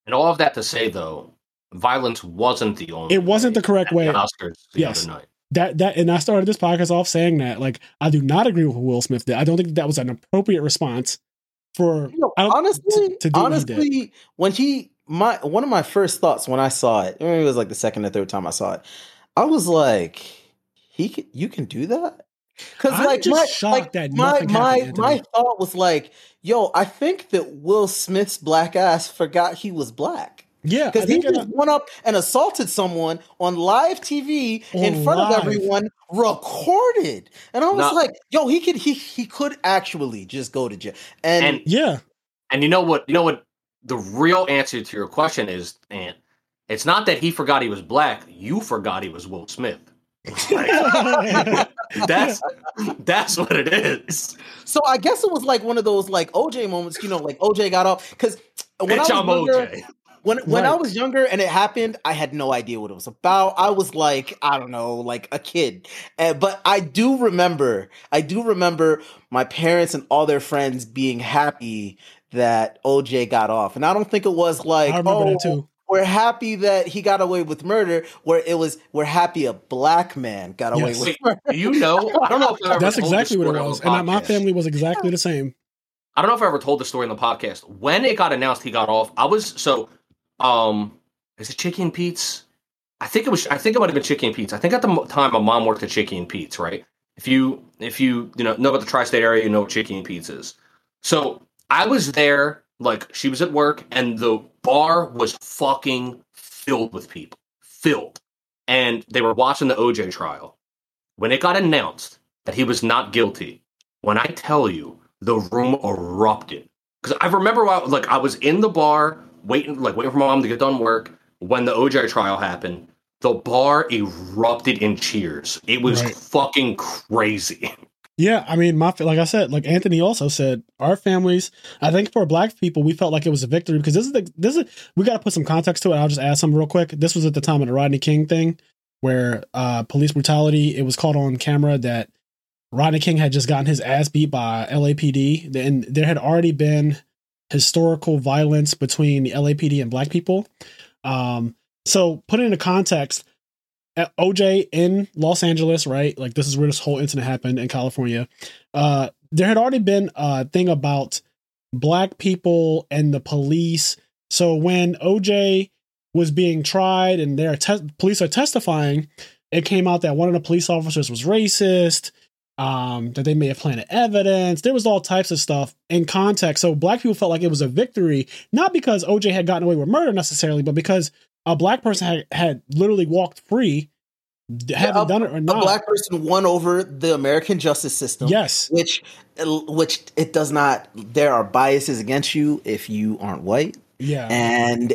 And all of that to say, though, violence wasn't the only. It wasn't the correct way. The Oscars the Yes. other night. That that and I started this podcast off saying that like I do not agree with what Will Smith did. I don't think that was an appropriate response for You know, honestly, to- to do what he when he my one of my first thoughts when I saw it, it was like the second or third time I saw it, I was like, he can, you can do that because like just my shocked like that my my happened, my Anthony. thought was like, yo, I think that Will Smith's black ass forgot he was black. yeah, Because he just uh, went up and assaulted someone on live TV in front live. of everyone, recorded, and I was No. like, "Yo, he could he he could actually just go to jail." And, And yeah. and you know what? You know what? The real answer to your question is, and it's not that he forgot he was black. You forgot he was Will Smith. Like, that's that's what it is. so I guess it was like one of those like OJ moments, you know, like OJ got off because when I Bitch, was I'm younger, OJ. when when I was younger and it happened, I had no idea what it was about. I was like, I don't know, like a kid. And, but I do remember, I do remember my parents and all their friends being happy that OJ got off. And I don't think it was like, I remember oh, that too. We're happy that he got away with murder, where it was we're happy a black man got away Yes. with Wait, murder. you know, I don't know if I've ever That's told exactly this what it was. the And my family was exactly the same. I don't know if I ever told the story in the podcast. When it got announced he got off, I was so um is it Chicken and Pete's? I think it was I think it might have been Chicken and Pete's. I think at the time my mom worked at Chicken and Pete's, right? If you if you you know know about the tri-state area, you know what Chicky and Pete's is. So I was there, like she was at work, and the bar was fucking filled with people. Filled. And they were watching the OJ trial. When it got announced that he was not guilty, when I tell you the room erupted. Because I remember while, like I was in the bar waiting, like waiting for my mom to get done work when the OJ trial happened. The bar erupted in cheers. It was Right. fucking crazy. Yeah, I mean, my like I said, like Anthony also said, our families. I think for Black people, we felt like it was a victory because this is the this is we got to put some context to it. I'll just add some real quick. This was at the time of the Rodney King thing, where uh police brutality. It was caught on camera that Rodney King had just gotten his ass beat by LAPD, and there had already been historical violence between the LAPD and Black people. Um, so put it into context, OJ in Los Angeles, right? Like this is where this whole incident happened in California. Uh, there had already been a thing about black people and the police. So when OJ was being tried and their te- police are testifying, it came out that one of the police officers was racist. Um, that they may have planted evidence. There was all types of stuff in context. So black people felt like it was a victory, not because OJ had gotten away with murder necessarily, but because a black person had, had literally walked free, d- having a- done it or not. A black person won over the American justice system. yes, Which uh, which it does not there are biases against you if you aren't white. yeah, and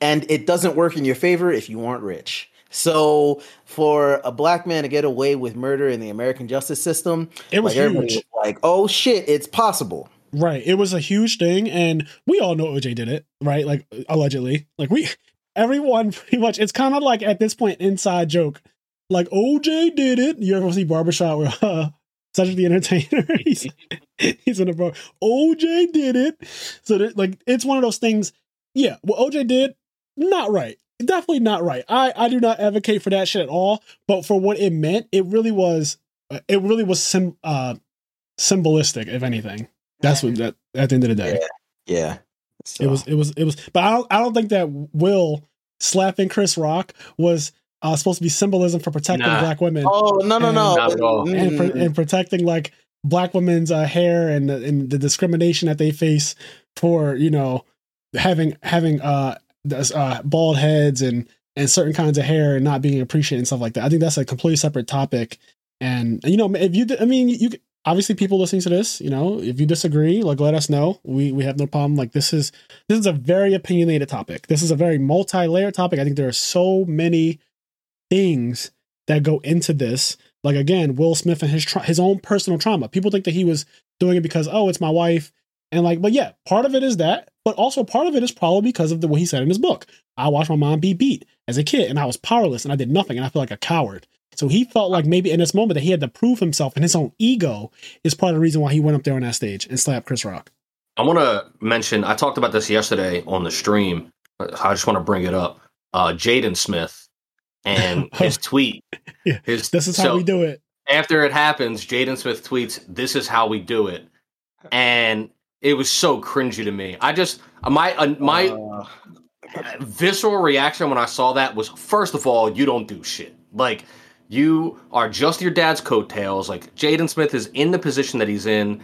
and it doesn't work in your favor if you aren't rich. So for a black man to get away with murder in the American justice system, it was like huge. was like, "Oh shit, it's possible." Right. It was a huge thing, and we all know OJ did it, right? Like allegedly. Like we everyone pretty much it's kind of like at this point inside joke. Like OJ did it. You ever see Barbershop where uh Cedric the Entertainer? he's he's in a bar. OJ did it. So that, like it's one of those things. Yeah, what OJ did, not right. Definitely not right. I I do not advocate for that shit at all. But for what it meant, it really was. uh, It really was sim, uh, symbolistic, if anything. That's what that at the end of the day. Yeah. So, It was it was it was but I don't I don't think that Will slapping Chris Rock was uh, supposed to be symbolism for protecting Nah. black women Oh no no no! Not at all. and, pro- Mm. and protecting like black women's uh, hair and, and the discrimination that they face for you know having having uh, uh bald heads and and certain kinds of hair and not being appreciated and stuff like that. I think that's a completely separate topic. And you know, if you, I mean, you obviously people listening to this, you know, if you disagree, like let us know. We we have no problem. Like this is this is a very opinionated topic. This is a very multi-layered topic. I think there are so many things that go into this. Like again, Will Smith and his tra- his own personal trauma. People think that he was doing it because oh, it's my wife, and like, but yeah, part of it is that, but also part of it is probably because of the what he said in his book. I watched my mom be beat as a kid, and I was powerless, and I did nothing, and I feel like a coward. So he felt like maybe in this moment that he had to prove himself, and his own ego is part of the reason why he went up there on that stage and slapped Chris Rock. I want to mention. I talked about this yesterday on the stream. I just want to bring it up. Uh, Jaden Smith and his tweet. Yeah. His, This is how we do it. After it happens, Jaden Smith tweets, "This is how we do it," and it was so cringy to me. I just my uh, my Uh, visceral reaction when I saw that was first of all, you don't do shit. Like you are just your dad's coattails. Like Jaden Smith is in the position that he's in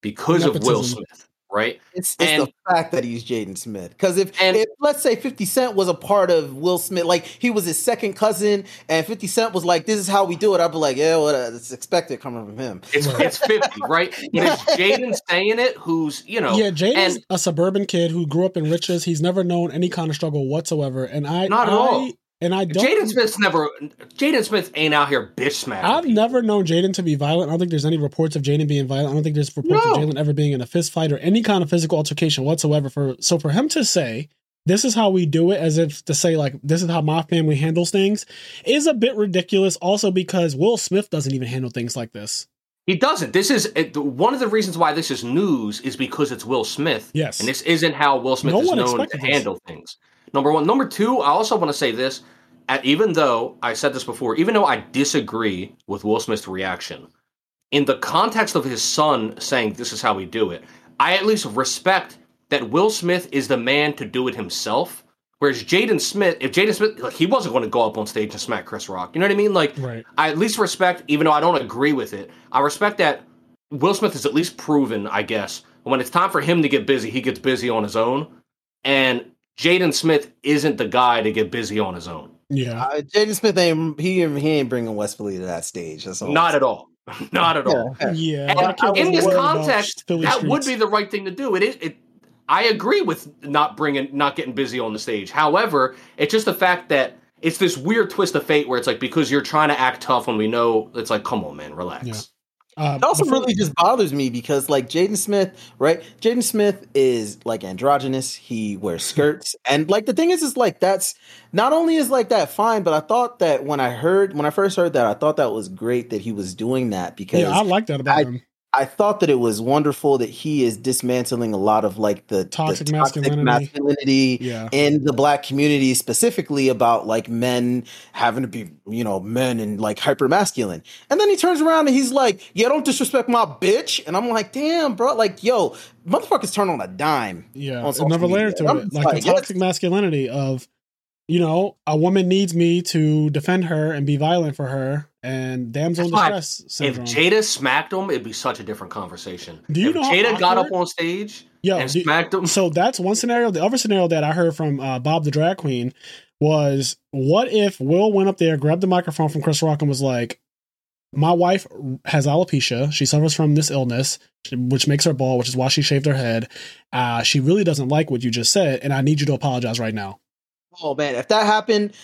because of Will Smith, right? It's, it's And- the fact that he's Jaden Smith. Because if, And- if let's say 50 Cent was a part of Will Smith, like he was his second cousin, and 50 Cent was like, "This is how we do it," I'd be like, "Yeah, well, uh, it's expected coming from him." It's Right. it's fifty, right? But it's Jaden saying it, who's you know, yeah, Jaden's a suburban kid who grew up in riches. He's never known any kind of struggle whatsoever, and I Not at I, all. And I don't. Jaden Smith's never. Jaden Smith ain't out here bitch smacking. I've people. never known Jaden to be violent. I don't think there's any reports of Jaden being violent. I don't think there's reports of No. Jaden ever being in a fist fight or any kind of physical altercation whatsoever. For so for him to say this is how we do it, as if to say like this is how my family handles things, is a bit ridiculous. Also because Will Smith doesn't even handle things like this. He doesn't. This is one of the reasons why this is news is because it's Will Smith. Yes. And this isn't how Will Smith No is known to this. handle things. Number one. Number two, I also want to say this. At, even though I said this before, even though I disagree with Will Smith's reaction, in the context of his son saying this is how we do it, I at least respect that Will Smith is the man to do it himself. Whereas Jaden Smith, if Jaden Smith, like, he wasn't going to go up on stage and smack Chris Rock. You know what I mean? Like, Right. I at least respect, even though I don't agree with it, I respect that Will Smith is at least proven, I guess, when it's time for him to get busy, he gets busy on his own. And Jaden Smith isn't the guy to get busy on his own. Yeah. Uh, Jaden Smith ain't he, he ain't bringing West Philly to that stage. That's all. Not at all. Not at all. Yeah. Yeah. And in this context, Philly that would be the right thing to do. It is. It. I agree with not bringing, not getting busy on the stage. However, it's just the fact that it's this weird twist of fate where it's like because you're trying to act tough when we know it's like, come on, man, relax. Uh, It also really just bothers me because like Jaden Smith, right? Jaden Smith is like androgynous. He wears skirts. And like the thing is is like that's not only is like that fine, but I thought that when I heard when I first heard that, I thought that was great that he was doing that because yeah, I like that about I- him. I thought that it was wonderful that he is dismantling a lot of like the Toxic the masculinity. masculinity Yeah. in the black community, specifically about like men having to be, you know, men and like hyper masculine. And then he turns around and he's like, "Yeah, don't disrespect my bitch." And I'm like, "Damn, bro! Like, yo, motherfuckers turn on a dime." Yeah, another layer to it, like, like, the toxic masculinity of, you know, a woman needs me to defend her and be violent for her, and damsel in That's why If. Jada smacked him, it'd be such a different conversation. Do you if know how Jada got up on stage Yo, and do- smacked him, so that's one scenario. The other scenario that I heard from uh, Bob the drag queen was, what if Will went up there, grabbed the microphone from Chris Rock, and was like, "My wife has alopecia. She suffers from this illness." Which makes her bald, which is why she shaved her head. Uh, she really doesn't like what you just said, and I need you to apologize right now. Oh man, if that happened,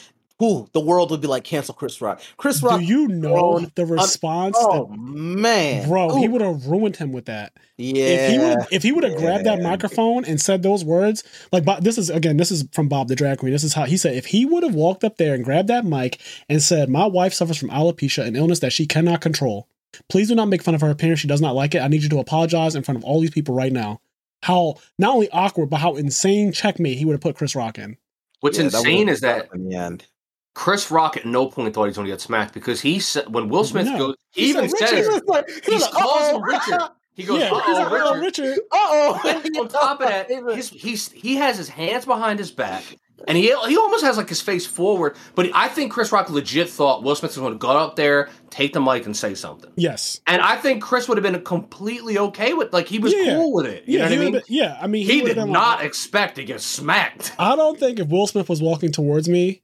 whew, the world would be like cancel Chris Rock. Chris Rock. Do you know the response? oh that, man, bro, he would have ruined him with that. Yeah, if he would if he would have grabbed that microphone and said those words, like Bob, this is again, this is from Bob the drag queen. This is how he said if he would have walked up there and grabbed that mic and said, "My wife suffers from alopecia, an illness that she cannot control. Please do not make fun of her appearance. She does not like it. I need you to apologize in front of all these people right now." How not only awkward, but how insane checkmate he would have put Chris Rock in. what's Yeah, insane would've is that in the end. Chris Rock at no point thought he was going to get smacked because he said when Will Smith No. goes, he, even said, says Richard was like, he like, calls him Richard. He goes, yeah, "Uh he's like, oh, "Oh, Richard." Richard. Uh oh. On top of that, he's, he's he has his hands behind his back. and he he almost has like his face forward. But I think Chris Rock legit thought Will Smith was going to go up there, take the mic, and say something. Yes. And I think Chris would have been completely okay with, like, he was Yeah. cool with it. You Yeah, know what I mean? been- yeah. I mean, He, would've did not like- expect to get smacked. I don't think if Will Smith was walking towards me,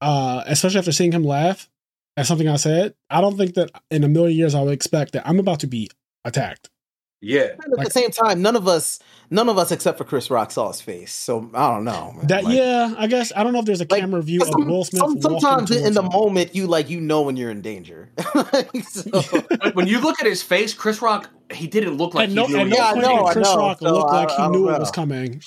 uh, especially after seeing him laugh at something I said, I don't think that in a million years I would expect that I'm about to be attacked. Yeah. And at Like- the same time, none of us, none of us except for Chris Rock saw his face. So I don't know. man. That Like, yeah, I guess I don't know if there's a like, camera view of some- Will Smith. some- sometimes in the him. moment, you like you know when you're in danger. Like, so- when you look at his face, Chris Rock, he didn't look like At no, he knew at he no Yeah, I point was know, did I Chris know. Rock So look I- like he I don't knew it was coming.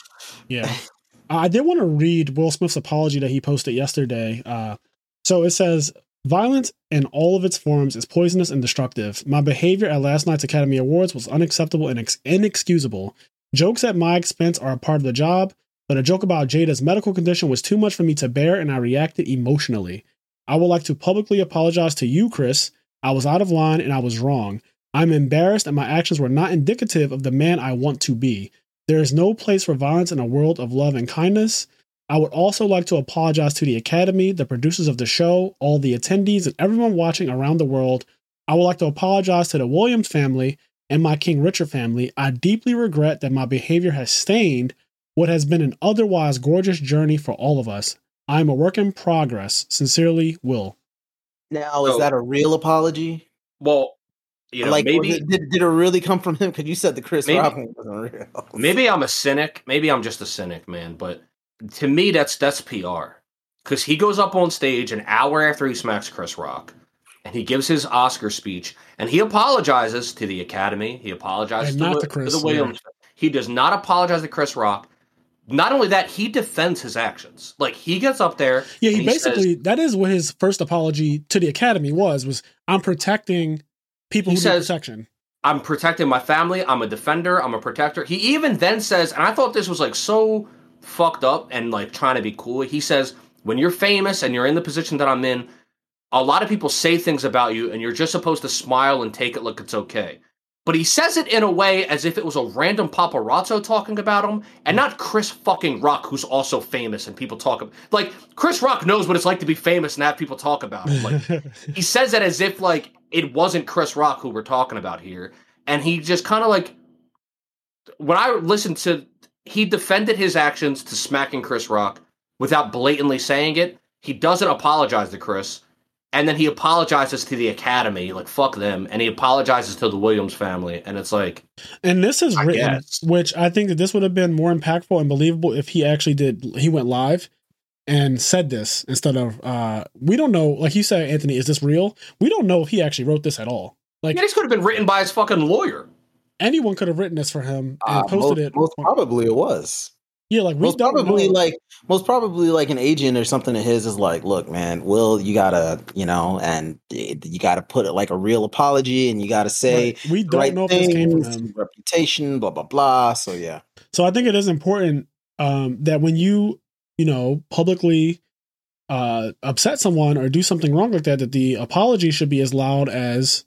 Yeah. I did want to read Will Smith's apology that he posted yesterday. Uh, so it says, Violence in all of its forms is poisonous and destructive. My behavior at last night's Academy Awards was unacceptable and ex- inexcusable. Jokes at my expense are a part of the job, but a joke about Jada's medical condition was too much for me to bear and I reacted emotionally. I would like to publicly apologize to you, Chris. I was out of line and I was wrong. I'm embarrassed and my actions were not indicative of the man I want to be. There is no place for violence in a world of love and kindness. I would also like to apologize to the Academy, the producers of the show, all the attendees, and everyone watching around the world. I would like to apologize to the Williams family and my King Richard family. I deeply regret that my behavior has stained what has been an otherwise gorgeous journey for all of us. I am a work in progress. Sincerely, Will. now, is So- that a real apology? Well, you know, like, maybe it- did, did it really come from him? Because you said the Chris Maybe. Rock wasn't real. maybe I'm a cynic. Maybe I'm just a cynic, man. But to me, that's that's PR. Because he goes up on stage an hour after he smacks Chris Rock, and he gives his Oscar speech, and he apologizes to the Academy. He apologizes to, not Wi- to Chris, to the Williams. He does not apologize to Chris Rock. Not only that, he defends his actions. Like he gets up there. Yeah, he and says- basically that is what his first apology to the Academy was was I'm protecting people He who says- protection. I'm protecting my family. I'm a defender. I'm a protector. He even then says, and I thought this was like so fucked up and like trying to be cool. He says, when you're famous and you're in the position that I'm in, a lot of people say things about you and you're just supposed to smile and take it like it's okay. But he says it in a way as if it was a random paparazzo talking about him and not Chris fucking Rock, who's also famous and people talk about. Like, Chris Rock knows what it's like to be famous and have people talk about him. Like, he says it as if like it wasn't Chris Rock who we're talking about here, and he just kind of like when I listened to he defended his actions to smacking Chris Rock without blatantly saying it. He doesn't apologize to Chris, and then he apologizes to the Academy, like fuck them, and he apologizes to the Williams family, and it's like And this is I written, guess. which I think that this would have been more impactful and believable if he actually did. He went live and said this instead of. uh We don't know, like you said, Anthony. Is this real? We don't know if he actually wrote this at all. Like yeah, this could have been written by his fucking lawyer. anyone could have written this for him and Uh, posted most, it. most probably it was. Yeah, like Most probably know. like most probably like an agent or something of his is like, look, man, Will, you gotta, you know, and you gotta put it like a real apology, and you gotta say Right. we don't right know if this came from him. reputation, blah blah blah. So yeah, So I think it is important um, that when you, you know, publicly uh, upset someone or do something wrong like that, that the apology should be as loud as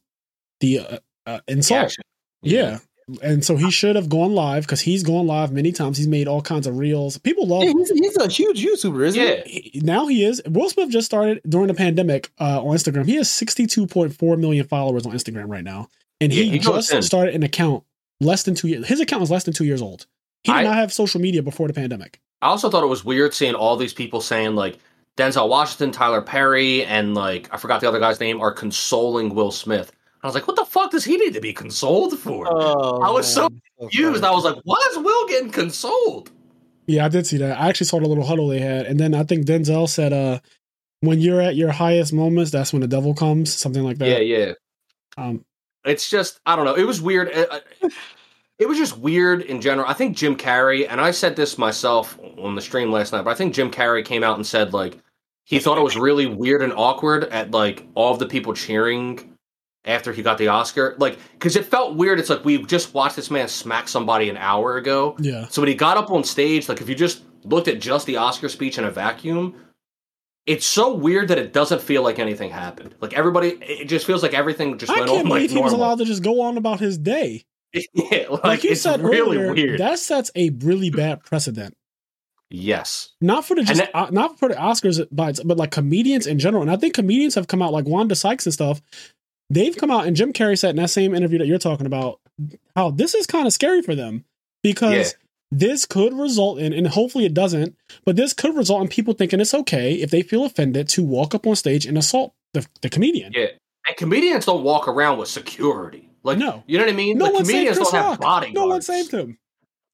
the uh, uh, insult. action. Yeah. And so he should have gone live because he's gone live many times. He's made all kinds of reels. People love Yeah, he's, he's a huge YouTuber, isn't Yeah. he? he- now he is. Will Smith just started during the pandemic uh, on Instagram. He has 62.4 million followers on Instagram right now. And he, Yeah, he just started an account less than two years. His account was less than two years old. He did I- not have social media before the pandemic. I also thought it was weird seeing all these people saying like Denzel Washington, Tyler Perry, and like I forgot the other guy's name are consoling Will Smith. I was like, what the fuck does he need to be consoled for? Oh, I was so man. confused. funny. I was like, why is Will getting consoled? Yeah, I did see that. I actually saw the little huddle they had. And then I think Denzel said, uh, when you're at your highest moments, that's when the devil comes, something like that. yeah. Yeah. Um, It's just I don't know. It was weird. It, uh, it was just weird in general. I think Jim Carrey, and I said this myself on the stream last night, but I think Jim Carrey came out and said like he thought it was really weird and awkward at like all of the people cheering after he got the Oscar, like because it felt weird. It's like we just watched this man smack somebody an hour ago. yeah. So when he got up on stage, like if you just looked at just the Oscar speech in a vacuum, it's so weird that it doesn't feel like anything happened. Like everybody, it just feels like everything just I went can't on like believe he was allowed to just go on about his day. yeah, like, Like you it's said really earlier, weird. that sets a really bad precedent. Yes. Not for the just that- uh, not for the Oscars, but but like comedians in general. And I think comedians have come out like Wanda Sykes and stuff. They've come out and Jim Carrey said in that same interview that you're talking about how this is kind of scary for them because Yeah. this could result in, and hopefully it doesn't, but this could result in people thinking it's okay if they feel offended to walk up on stage and assault the, the comedian. Yeah. And comedians don't walk around with security. Like, No. you know what I mean? No Like, one saved comedians Chris don't have Rock. bodyguards. No one saved him.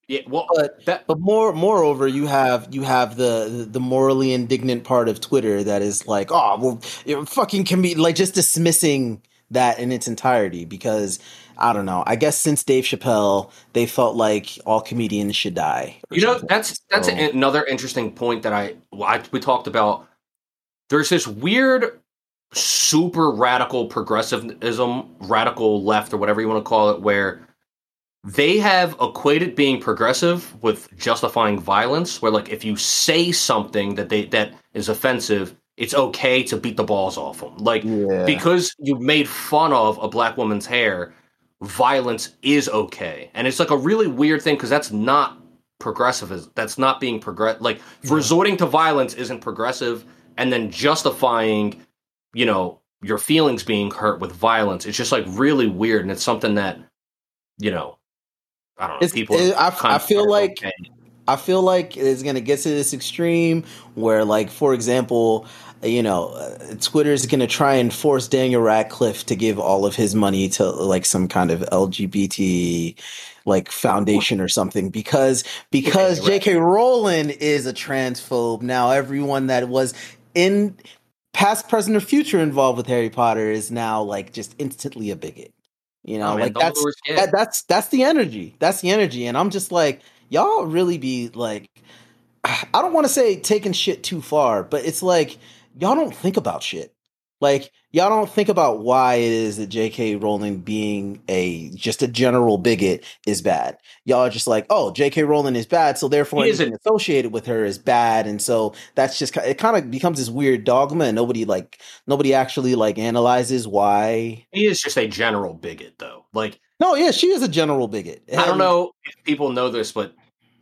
Yeah, well, But that But more, moreover, you have you have the the morally indignant part of Twitter that is like, oh, well, you're fucking comedian, like just dismissing that in its entirety because I don't know. I guess since Dave Chappelle, they felt like all comedians should die. You know, something. that's that's So- another interesting point that I, I we talked about. There's this weird, super radical progressivism, radical left, or whatever you want to call it, where they have equated being progressive with justifying violence. Where like if you say something that they that is offensive, it's okay to beat the balls off them. Like yeah. because you made fun of a black woman's hair, violence is okay. And it's like a really weird thing because that's not progressive. That's not being progress. Like resorting to violence isn't progressive, and then justifying, you know, your feelings being hurt with violence. It's just like really weird, and it's something that, you know, I don't know. It's- people, it- I- I feel like- okay. I feel like it's going to get to this extreme where, like, for example, you know, uh, Twitter is going to try and force Daniel Radcliffe to give all of his money to like some kind of LGBT like foundation or something because because. J.K. Rowling is a transphobe. Now everyone that was in past, present, or future involved with Harry Potter is now like just instantly a bigot. You know, Oh, man, like that's that, that's that's the energy. That's the energy, and I'm just like, y'all really be like, I don't want to say taking shit too far, but it's like y'all don't think about shit. Like y'all don't think about why it is that J.K. Rowling being a just a general bigot is bad. Y'all are just like, oh, J.K. Rowling is bad, so therefore He isn't- anything associated with her is bad, and so that's just it. Kind of becomes this weird dogma, and nobody like nobody actually like analyzes why. he is just a general bigot, though. Like No, yeah, she is a general bigot. I don't know if people know this, but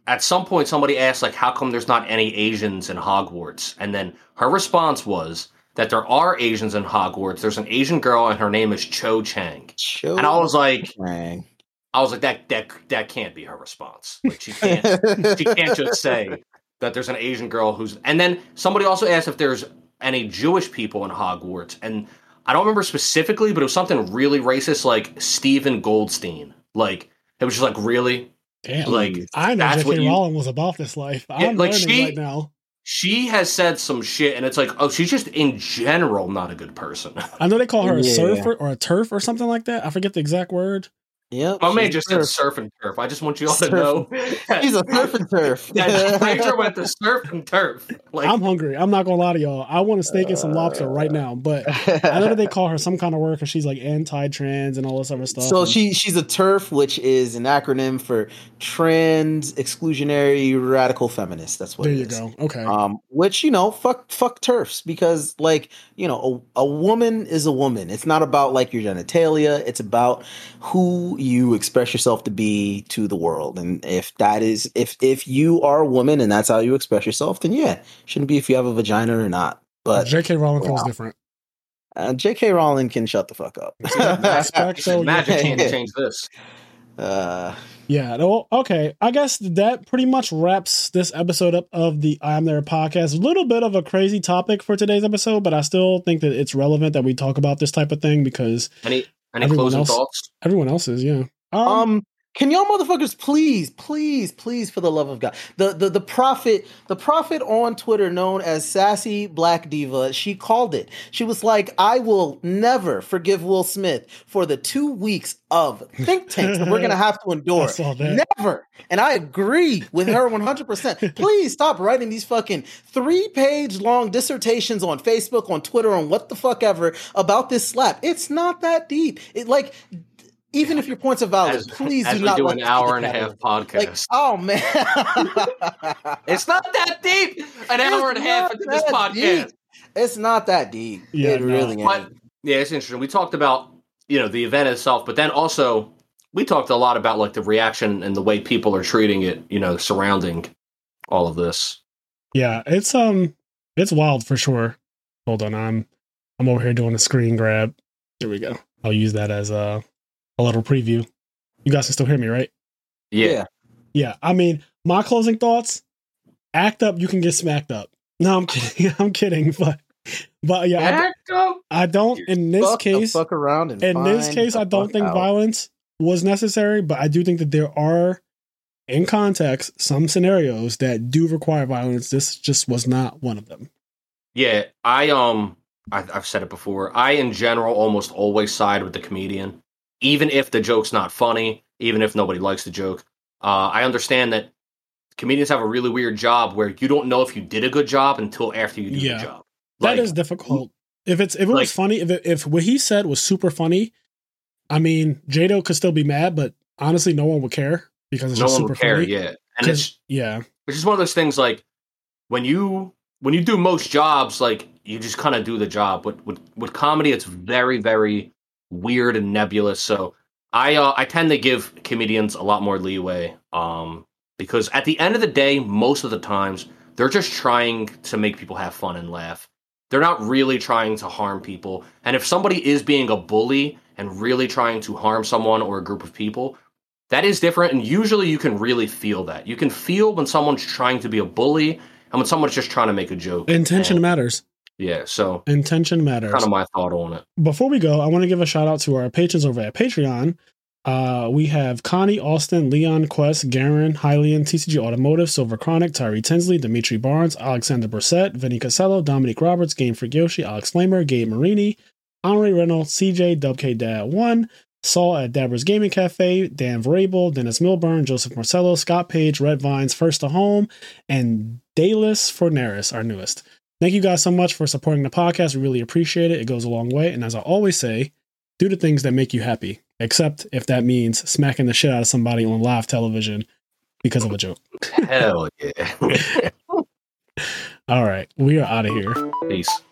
at some point somebody asked like how come there's not any Asians in Hogwarts? And then her response was that there are Asians in Hogwarts. There's an Asian girl and her name is Cho Chang. Cho And I was like Chang. I was like that that that can't be her response. Like she can't she can't just say that there's an Asian girl who's and then somebody also asked if there's any Jewish people in Hogwarts and I don't remember specifically, but it was something really racist like Stephen Goldstein. Like it was just like really Damn. like I know that's what J.K. Rowling was about this life. Yeah, I'm like learning she- right now. she has said some shit and it's like oh she's just in general not a good person I know they call her a Yeah. surfer or a TERF or something like that. I forget the exact word. Yep. my man just a said surf and turf i just want you all to know he's a surf and turf. that stranger went to surf and turf like I'm hungry. I'm not gonna lie to y'all. I want a steak and some lobster right now. But I know that they call her some kind of word because she's like anti-trans and all this other stuff. So And- she she's a TERF, which is an acronym for Trans Exclusionary Radical Feminist. That's what there it you is. go. Okay. Um, which you know, fuck, fuck TERFs because like you know, a, a woman is a woman. It's not about like your genitalia. It's about who you express yourself to be to the world. And if that is if if you are a woman and that's how you express yourself, then yeah, shouldn't be if you have a vagina or not. But J.K. Rowling feels wow. different. uh, J.K. Rowling can shut the fuck up. Aspect, so magic yeah. can't change this uh, Yeah. No, okay. I guess that pretty much wraps this episode up of the I'm There podcast. A little bit of a crazy topic for today's episode, but I still think that it's relevant that we talk about this type of thing because any any Everyone closing else- thoughts everyone else is. Yeah. Um, Um, can y'all motherfuckers please, please, please, for the love of God, the the the prophet, the prophet on Twitter known as Sassy Black Diva, she called it. She was like, "I will never forgive Will Smith for the two weeks of think tanks that we're gonna have to endure. I saw that. Never." And I agree with her one hundred percent. Please stop writing these fucking three page long dissertations on Facebook, on Twitter, on what the fuck ever about this slap. It's not that deep. It like. Even if your points are valid, as, please as do we not do let an hour and a half way. podcast Like, oh man, it's not that deep an hour and a half into this podcast deep. It's not that deep. Yeah, it no. really ain't. But yeah, it's interesting. We talked about you know the event itself, but then also we talked a lot about like the reaction and the way people are treating it. You know, surrounding all of this. Yeah, it's um it's wild for sure. Hold on, I'm I'm over here doing a screen grab. There we go. I'll use that as a a little preview. You guys can still hear me, right? Yeah. Yeah. I mean, my closing thoughts, act up, you can get smacked up. No, I'm kidding. I'm kidding, but but yeah, I, up. I don't in this fuck case fuck around and in this case I don't think out. violence was necessary, but I do think that there are in context some scenarios that do require violence. This just was not one of them. Yeah, I um, I've said it before. I, in general, almost always side with the comedian, even if the joke's not funny, even if nobody likes the joke. Uh, I understand that comedians have a really weird job where you don't know if you did a good job until after you do Yeah. the job. That is difficult. If it's if it like- was funny, if it, if what he said was super funny, I mean, Jada could still be mad, but honestly, no one would care because it's no just one super would care. funny. Yeah, and it's yeah, it's just one of those things like when you when you do most jobs like you just kind of do the job with with with comedy it's very very weird and nebulous. So i uh, i tend to give comedians a lot more leeway um because at the end of the day most of the times they're just trying to make people have fun and laugh. They're not really trying to harm people. And if somebody is being a bully and really trying to harm someone or a group of people that is different. And usually you can really feel that. You can feel when someone's trying to be a bully and when someone's just trying to make a joke. Intention And- matters. Yeah so Intention matters. kind of my thought on it Before we go, I want to give a shout out to our patrons over at Patreon. Uh, we have Connie, Austin, Leon, Quest, Garen, Hylian, TCG Automotive, Silver Chronic, Tyree Tinsley, Dimitri Barnes, Alexander Brissett, Vinny Casello, Dominic Roberts, Game Freak Yoshi, Alex Flamer, Gabe Marini, Henri Reynolds, CJ, WK Dad 1, Saul at Dabber's Gaming Cafe, Dan Vrabel, Dennis Milburn, Joseph Marcello, Scott Page, Red Vines, First to Home, and Dalis Forneris, our newest. Thank you guys so much for supporting the podcast. We really appreciate it. It goes a long way. And as I always say, do the things that make you happy, except if that means smacking the shit out of somebody on live television because of a joke. Hell yeah. All right. We are out of here. Peace.